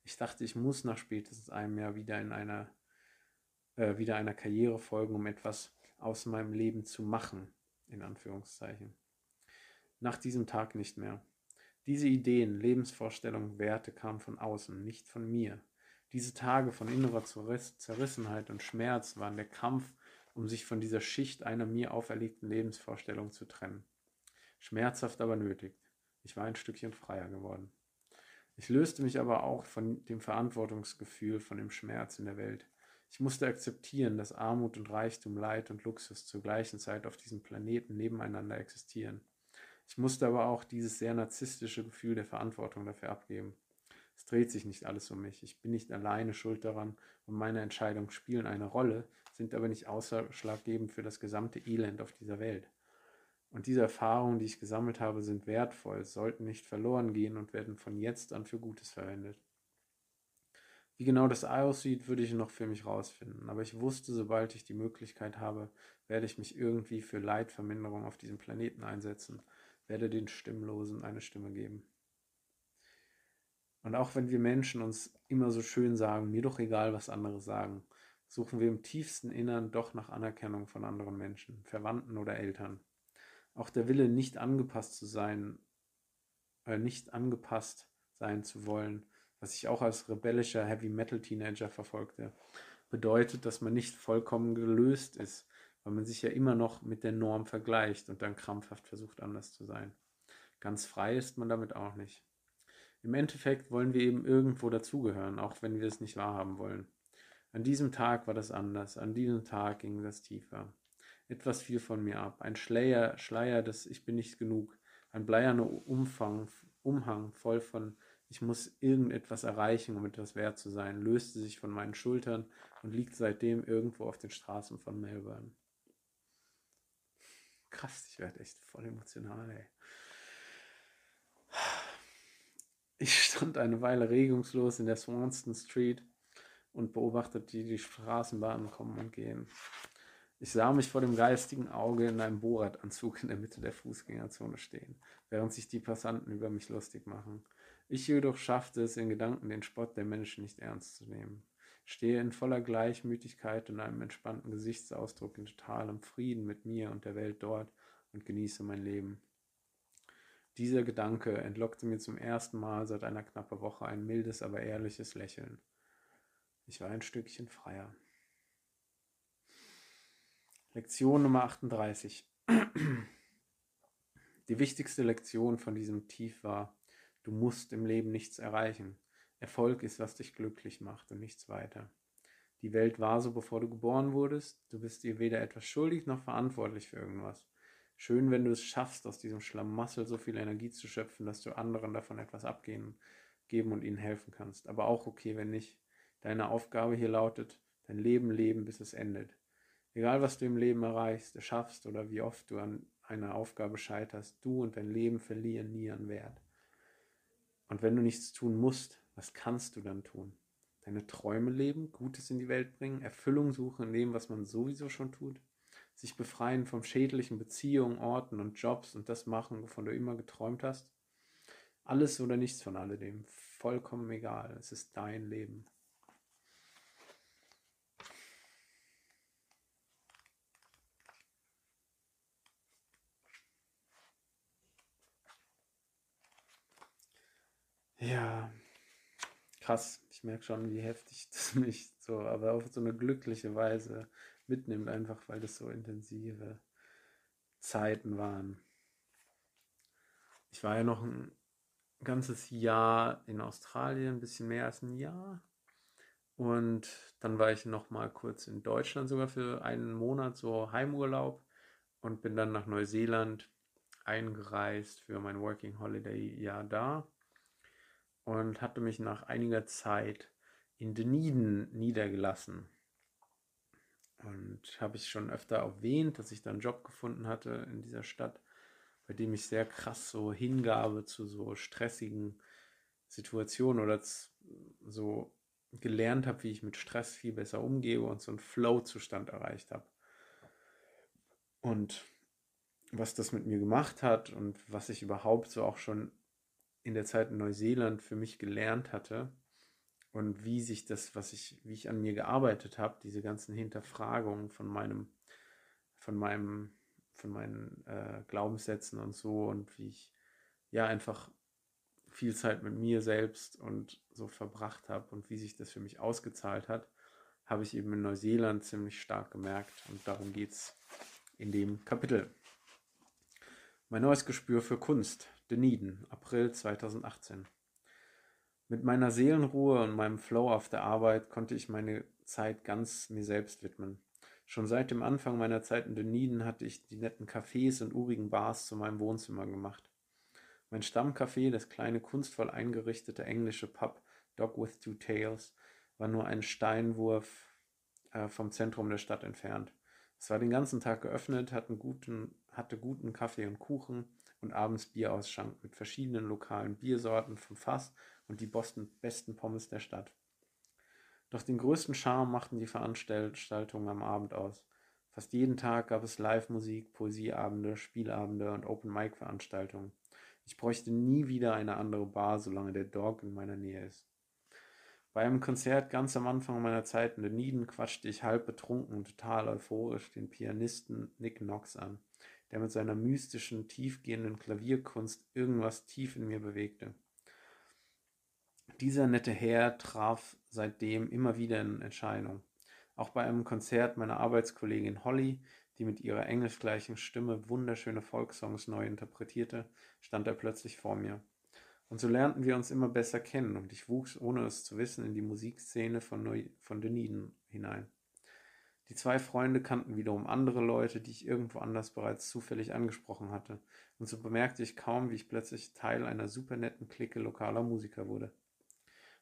Ich dachte, ich muss nach spätestens einem Jahr wieder in einer äh, wieder einer Karriere folgen, um etwas aus meinem Leben zu machen, in Anführungszeichen. Nach diesem Tag nicht mehr. Diese Ideen, Lebensvorstellungen, Werte kamen von außen, nicht von mir. Diese Tage von innerer Zerrissenheit und Schmerz waren der Kampf, um sich von dieser Schicht einer mir auferlegten Lebensvorstellung zu trennen. Schmerzhaft, aber nötig. Ich war ein Stückchen freier geworden. Ich löste mich aber auch von dem Verantwortungsgefühl, von dem Schmerz in der Welt. Ich musste akzeptieren, dass Armut und Reichtum, Leid und Luxus zur gleichen Zeit auf diesem Planeten nebeneinander existieren. Ich musste aber auch dieses sehr narzisstische Gefühl der Verantwortung dafür abgeben. Es dreht sich nicht alles um mich. Ich bin nicht alleine schuld daran und meine Entscheidungen spielen eine Rolle, sind aber nicht ausschlaggebend für das gesamte Elend auf dieser Welt. Und diese Erfahrungen, die ich gesammelt habe, sind wertvoll, sollten nicht verloren gehen und werden von jetzt an für Gutes verwendet. Wie genau das aussieht, würde ich noch für mich rausfinden. Aber ich wusste, sobald ich die Möglichkeit habe, werde ich mich irgendwie für Leidverminderung auf diesem Planeten einsetzen, werde den Stimmlosen eine Stimme geben. Und auch wenn wir Menschen uns immer so schön sagen, mir doch egal, was andere sagen, suchen wir im tiefsten Innern doch nach Anerkennung von anderen Menschen, Verwandten oder Eltern. Auch der Wille, nicht angepasst zu sein, äh, nicht angepasst sein zu wollen, was ich auch als rebellischer Heavy Metal Teenager verfolgte, bedeutet, dass man nicht vollkommen gelöst ist, weil man sich ja immer noch mit der Norm vergleicht und dann krampfhaft versucht, anders zu sein. Ganz frei ist man damit auch nicht. Im Endeffekt wollen wir eben irgendwo dazugehören, auch wenn wir es nicht wahrhaben wollen. An diesem Tag war das anders, an diesem Tag ging das tiefer. Etwas fiel von mir ab. Ein Schleier, Schleier des Ich bin nicht genug. Ein bleierner Umfang, Umhang voll von Ich muss irgendetwas erreichen, um etwas wert zu sein, löste sich von meinen Schultern und liegt seitdem irgendwo auf den Straßen von Melbourne. Krass, ich werde echt voll emotional, ey. Ich stand eine Weile regungslos in der Swanston Street und beobachtete die Straßenbahnen kommen und gehen. Ich sah mich vor dem geistigen Auge in einem Bohrradanzug in der Mitte der Fußgängerzone stehen, während sich die Passanten über mich lustig machen. Ich jedoch schaffte es in Gedanken, den Spott der Menschen nicht ernst zu nehmen. Stehe in voller Gleichmütigkeit und einem entspannten Gesichtsausdruck in totalem Frieden mit mir und der Welt dort und genieße mein Leben. Dieser Gedanke entlockte mir zum ersten Mal seit einer knappen Woche ein mildes, aber ehrliches Lächeln. Ich war ein Stückchen freier. Lektion Nummer 38. Die wichtigste Lektion von diesem Tief war, du musst im Leben nichts erreichen. Erfolg ist, was dich glücklich macht und nichts weiter. Die Welt war so, bevor du geboren wurdest. Du bist dir weder etwas schuldig noch verantwortlich für irgendwas. Schön, wenn du es schaffst, aus diesem Schlamassel so viel Energie zu schöpfen, dass du anderen davon etwas abgeben geben und ihnen helfen kannst. Aber auch okay, wenn nicht. Deine Aufgabe hier lautet, dein Leben leben, bis es endet. Egal, was du im Leben erreichst, erschaffst oder wie oft du an einer Aufgabe scheiterst, du und dein Leben verlieren nie an Wert. Und wenn du nichts tun musst, was kannst du dann tun? Deine Träume leben, Gutes in die Welt bringen, Erfüllung suchen in dem, was man sowieso schon tut, sich befreien vom schädlichen Beziehungen, Orten und Jobs und das machen, wovon du immer geträumt hast. Alles oder nichts von alledem. vollkommen egal. Es ist dein Leben. Ja, krass. Ich merke schon, wie heftig <laughs> das mich so, aber auf so eine glückliche Weise mitnimmt, einfach weil das so intensive Zeiten waren. Ich war ja noch ein ganzes Jahr in Australien, ein bisschen mehr als ein Jahr. Und dann war ich noch mal kurz in Deutschland sogar für einen Monat so Heimurlaub und bin dann nach Neuseeland eingereist für mein Working Holiday Jahr da und hatte mich nach einiger Zeit in Dunedin niedergelassen. Und habe ich schon öfter erwähnt, dass ich dann einen Job gefunden hatte in dieser Stadt, bei dem ich sehr krass so hingabe zu so stressigen Situationen oder so gelernt habe, wie ich mit Stress viel besser umgehe und so einen Flow-Zustand erreicht habe. Und was das mit mir gemacht hat und was ich überhaupt so auch schon in der Zeit in Neuseeland für mich gelernt hatte und wie sich das, was ich, wie ich an mir gearbeitet habe, diese ganzen Hinterfragungen von meinem, von meinem, von meinen äh, Glaubenssätzen und so und wie ich ja einfach viel Zeit mit mir selbst und so verbracht habe und wie sich das für mich ausgezahlt hat, habe ich eben in Neuseeland ziemlich stark gemerkt und darum geht es in dem Kapitel. Mein neues Gespür für Kunst, Dunedin, April 2018. Mit meiner Seelenruhe und meinem Flow auf der Arbeit konnte ich meine Zeit ganz mir selbst widmen. Schon seit dem Anfang meiner Zeit in Dunedin hatte ich die netten Cafés und urigen Bars zu meinem Wohnzimmer gemacht. Mein Stammcafé, das kleine kunstvoll eingerichtete englische Pub Dog with Two Tails, war nur ein Steinwurf äh, vom Zentrum der Stadt entfernt. Es war den ganzen Tag geöffnet, guten, hatte guten Kaffee und Kuchen und abends Bierausschank mit verschiedenen lokalen Biersorten vom Fass und die besten Pommes der Stadt. Doch den größten Charme machten die Veranstaltungen am Abend aus. Fast jeden Tag gab es Live-Musik, Poesieabende, Spielabende und Open-Mic-Veranstaltungen. Ich bräuchte nie wieder eine andere Bar, solange der Dog in meiner Nähe ist. Bei einem Konzert ganz am Anfang meiner Zeit in Dunedin quatschte ich halb betrunken und total euphorisch den Pianisten Nick Knox an, der mit seiner mystischen, tiefgehenden Klavierkunst irgendwas tief in mir bewegte. Dieser nette Herr traf seitdem immer wieder in Erscheinung. Auch bei einem Konzert meiner Arbeitskollegin Holly, die mit ihrer englischgleichen Stimme wunderschöne Volkssongs neu interpretierte, stand er plötzlich vor mir. Und so lernten wir uns immer besser kennen und ich wuchs, ohne es zu wissen, in die Musikszene von, Neu von Dunedin hinein. Die zwei Freunde kannten wiederum andere Leute, die ich irgendwo anders bereits zufällig angesprochen hatte, und so bemerkte ich kaum, wie ich plötzlich Teil einer super netten Clique lokaler Musiker wurde.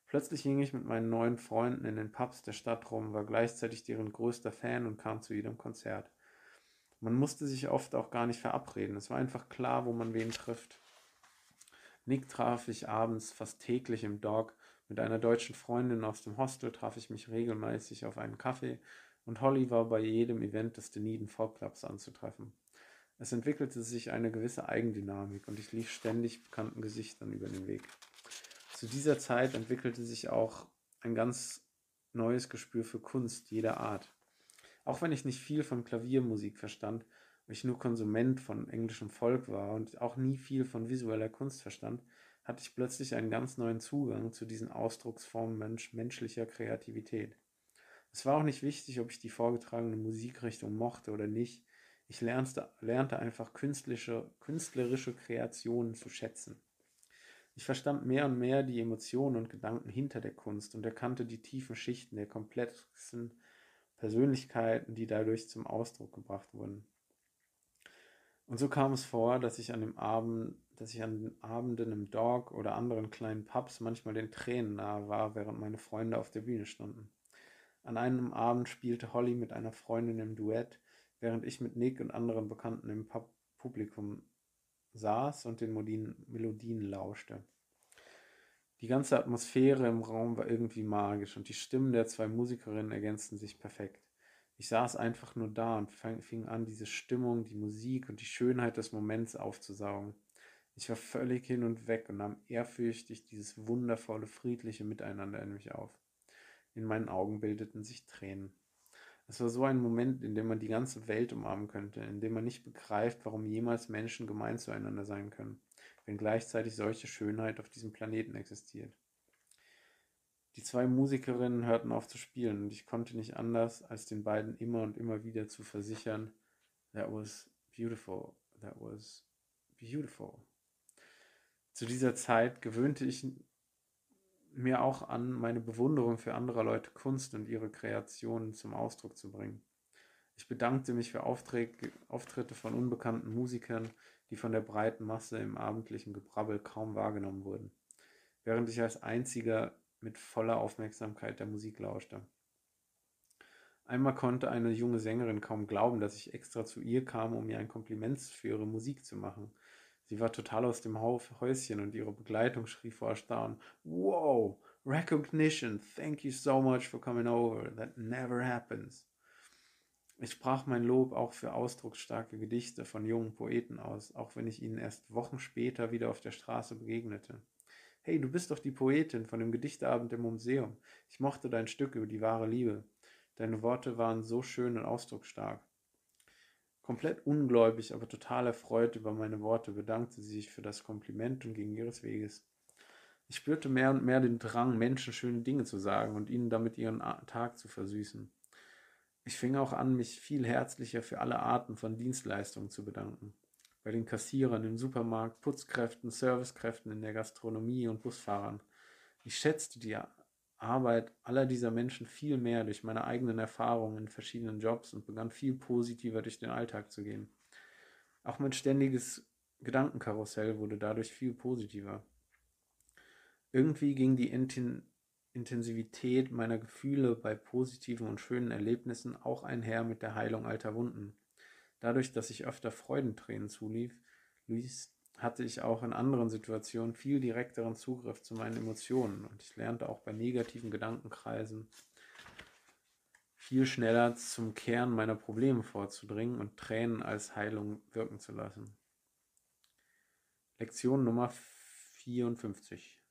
Plötzlich ging ich mit meinen neuen Freunden in den Pubs der Stadt rum, war gleichzeitig deren größter Fan und kam zu jedem Konzert. Man musste sich oft auch gar nicht verabreden, es war einfach klar, wo man wen trifft. Nick traf ich abends fast täglich im Dog. Mit einer deutschen Freundin aus dem Hostel traf ich mich regelmäßig auf einen Kaffee und Holly war bei jedem Event des Dunedin Folk Clubs anzutreffen. Es entwickelte sich eine gewisse Eigendynamik und ich lief ständig bekannten Gesichtern über den Weg. Zu dieser Zeit entwickelte sich auch ein ganz neues Gespür für Kunst jeder Art. Auch wenn ich nicht viel von Klaviermusik verstand, ich nur Konsument von englischem Volk war und auch nie viel von visueller Kunst verstand, hatte ich plötzlich einen ganz neuen Zugang zu diesen Ausdrucksformen mensch menschlicher Kreativität. Es war auch nicht wichtig, ob ich die vorgetragene Musikrichtung mochte oder nicht. Ich lernte, lernte einfach künstlerische, künstlerische Kreationen zu schätzen. Ich verstand mehr und mehr die Emotionen und Gedanken hinter der Kunst und erkannte die tiefen Schichten der komplexen Persönlichkeiten, die dadurch zum Ausdruck gebracht wurden. Und so kam es vor, dass ich an dem Abend, dass ich an den Abenden im Dog oder anderen kleinen Pubs manchmal den Tränen nahe war, während meine Freunde auf der Bühne standen. An einem Abend spielte Holly mit einer Freundin im Duett, während ich mit Nick und anderen Bekannten im Pub Publikum saß und den Melodien lauschte. Die ganze Atmosphäre im Raum war irgendwie magisch und die Stimmen der zwei Musikerinnen ergänzten sich perfekt. Ich saß einfach nur da und fing an, diese Stimmung, die Musik und die Schönheit des Moments aufzusaugen. Ich war völlig hin und weg und nahm ehrfürchtig dieses wundervolle, friedliche Miteinander in mich auf. In meinen Augen bildeten sich Tränen. Es war so ein Moment, in dem man die ganze Welt umarmen könnte, in dem man nicht begreift, warum jemals Menschen gemein zueinander sein können, wenn gleichzeitig solche Schönheit auf diesem Planeten existiert. Die zwei Musikerinnen hörten auf zu spielen und ich konnte nicht anders, als den beiden immer und immer wieder zu versichern, that was beautiful, that was beautiful. Zu dieser Zeit gewöhnte ich mir auch an, meine Bewunderung für andere Leute Kunst und ihre Kreationen zum Ausdruck zu bringen. Ich bedankte mich für Aufträge, Auftritte von unbekannten Musikern, die von der breiten Masse im abendlichen Gebrabbel kaum wahrgenommen wurden, während ich als einziger mit voller Aufmerksamkeit der Musik lauschte. Einmal konnte eine junge Sängerin kaum glauben, dass ich extra zu ihr kam, um ihr ein Kompliment für ihre Musik zu machen. Sie war total aus dem Häuschen und ihre Begleitung schrie vor Erstaunen: Wow, recognition, thank you so much for coming over, that never happens. Ich sprach mein Lob auch für ausdrucksstarke Gedichte von jungen Poeten aus, auch wenn ich ihnen erst Wochen später wieder auf der Straße begegnete. Hey, du bist doch die Poetin von dem Gedichtabend im Museum. Ich mochte dein Stück über die wahre Liebe. Deine Worte waren so schön und ausdrucksstark. Komplett ungläubig, aber total erfreut über meine Worte bedankte sie sich für das Kompliment und ging ihres Weges. Ich spürte mehr und mehr den Drang, Menschen schöne Dinge zu sagen und ihnen damit ihren Tag zu versüßen. Ich fing auch an, mich viel herzlicher für alle Arten von Dienstleistungen zu bedanken. Bei den Kassierern im Supermarkt, Putzkräften, Servicekräften in der Gastronomie und Busfahrern. Ich schätzte die Arbeit aller dieser Menschen viel mehr durch meine eigenen Erfahrungen in verschiedenen Jobs und begann viel positiver durch den Alltag zu gehen. Auch mein ständiges Gedankenkarussell wurde dadurch viel positiver. Irgendwie ging die Intensivität meiner Gefühle bei positiven und schönen Erlebnissen auch einher mit der Heilung alter Wunden. Dadurch, dass ich öfter Freudentränen zulief, ließ hatte ich auch in anderen Situationen viel direkteren Zugriff zu meinen Emotionen und ich lernte auch bei negativen Gedankenkreisen viel schneller zum Kern meiner Probleme vorzudringen und Tränen als Heilung wirken zu lassen. Lektion Nummer 54.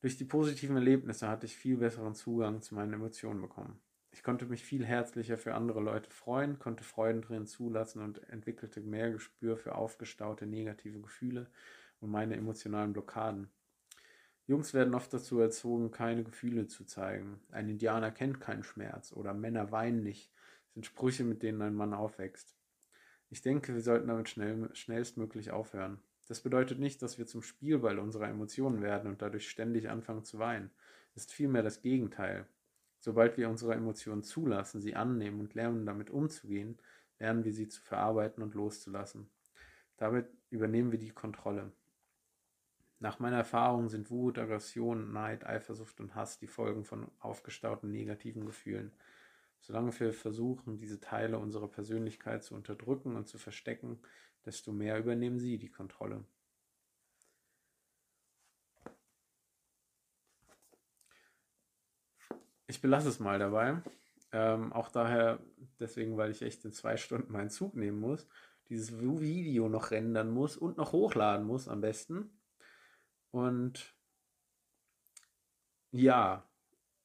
Durch die positiven Erlebnisse hatte ich viel besseren Zugang zu meinen Emotionen bekommen. Ich konnte mich viel herzlicher für andere Leute freuen, konnte Freudentränen zulassen und entwickelte mehr Gespür für aufgestaute negative Gefühle und meine emotionalen Blockaden. Jungs werden oft dazu erzogen, keine Gefühle zu zeigen. Ein Indianer kennt keinen Schmerz oder Männer weinen nicht, sind Sprüche, mit denen ein Mann aufwächst. Ich denke, wir sollten damit schnell, schnellstmöglich aufhören. Das bedeutet nicht, dass wir zum Spielball unserer Emotionen werden und dadurch ständig anfangen zu weinen. Es ist vielmehr das Gegenteil. Sobald wir unsere Emotionen zulassen, sie annehmen und lernen, damit umzugehen, lernen wir sie zu verarbeiten und loszulassen. Damit übernehmen wir die Kontrolle. Nach meiner Erfahrung sind Wut, Aggression, Neid, Eifersucht und Hass die Folgen von aufgestauten negativen Gefühlen. Solange wir versuchen, diese Teile unserer Persönlichkeit zu unterdrücken und zu verstecken, desto mehr übernehmen sie die Kontrolle. Ich belasse es mal dabei. Ähm, auch daher, deswegen, weil ich echt in zwei Stunden meinen Zug nehmen muss, dieses Video noch rendern muss und noch hochladen muss am besten. Und ja,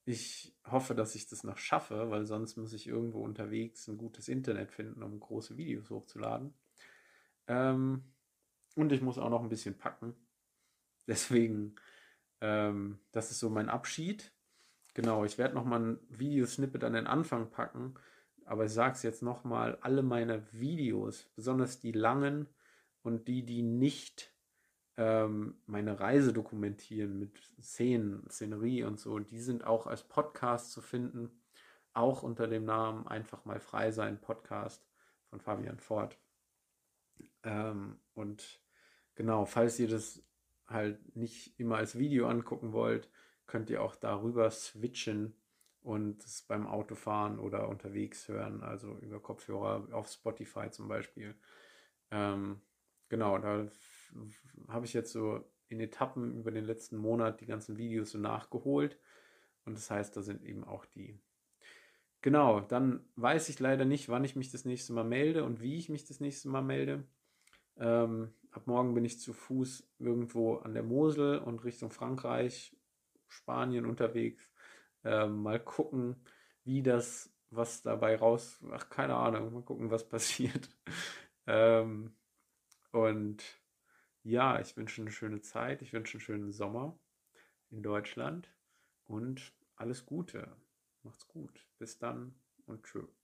ich hoffe, dass ich das noch schaffe, weil sonst muss ich irgendwo unterwegs ein gutes Internet finden, um große Videos hochzuladen. Ähm, und ich muss auch noch ein bisschen packen. Deswegen, ähm, das ist so mein Abschied. Genau, ich werde nochmal ein Videosnippet an den Anfang packen, aber ich sage es jetzt nochmal, alle meine Videos, besonders die langen und die, die nicht ähm, meine Reise dokumentieren mit Szenen, Szenerie und so, die sind auch als Podcast zu finden, auch unter dem Namen Einfach mal frei sein Podcast von Fabian Ford. Ähm, und genau, falls ihr das halt nicht immer als Video angucken wollt, könnt ihr auch darüber switchen und es beim Autofahren oder unterwegs hören, also über Kopfhörer auf Spotify zum Beispiel. Ähm, genau, da habe ich jetzt so in Etappen über den letzten Monat die ganzen Videos so nachgeholt. Und das heißt, da sind eben auch die. Genau, dann weiß ich leider nicht, wann ich mich das nächste Mal melde und wie ich mich das nächste Mal melde. Ähm, ab morgen bin ich zu Fuß irgendwo an der Mosel und Richtung Frankreich, Spanien unterwegs. Ähm, mal gucken, wie das, was dabei raus, ach keine Ahnung, mal gucken, was <laughs> passiert. ähm, und ja, ich wünsche eine schöne Zeit, ich wünsche einen schönen Sommer in Deutschland und alles Gute. Macht's gut. Bis dann und tschüss.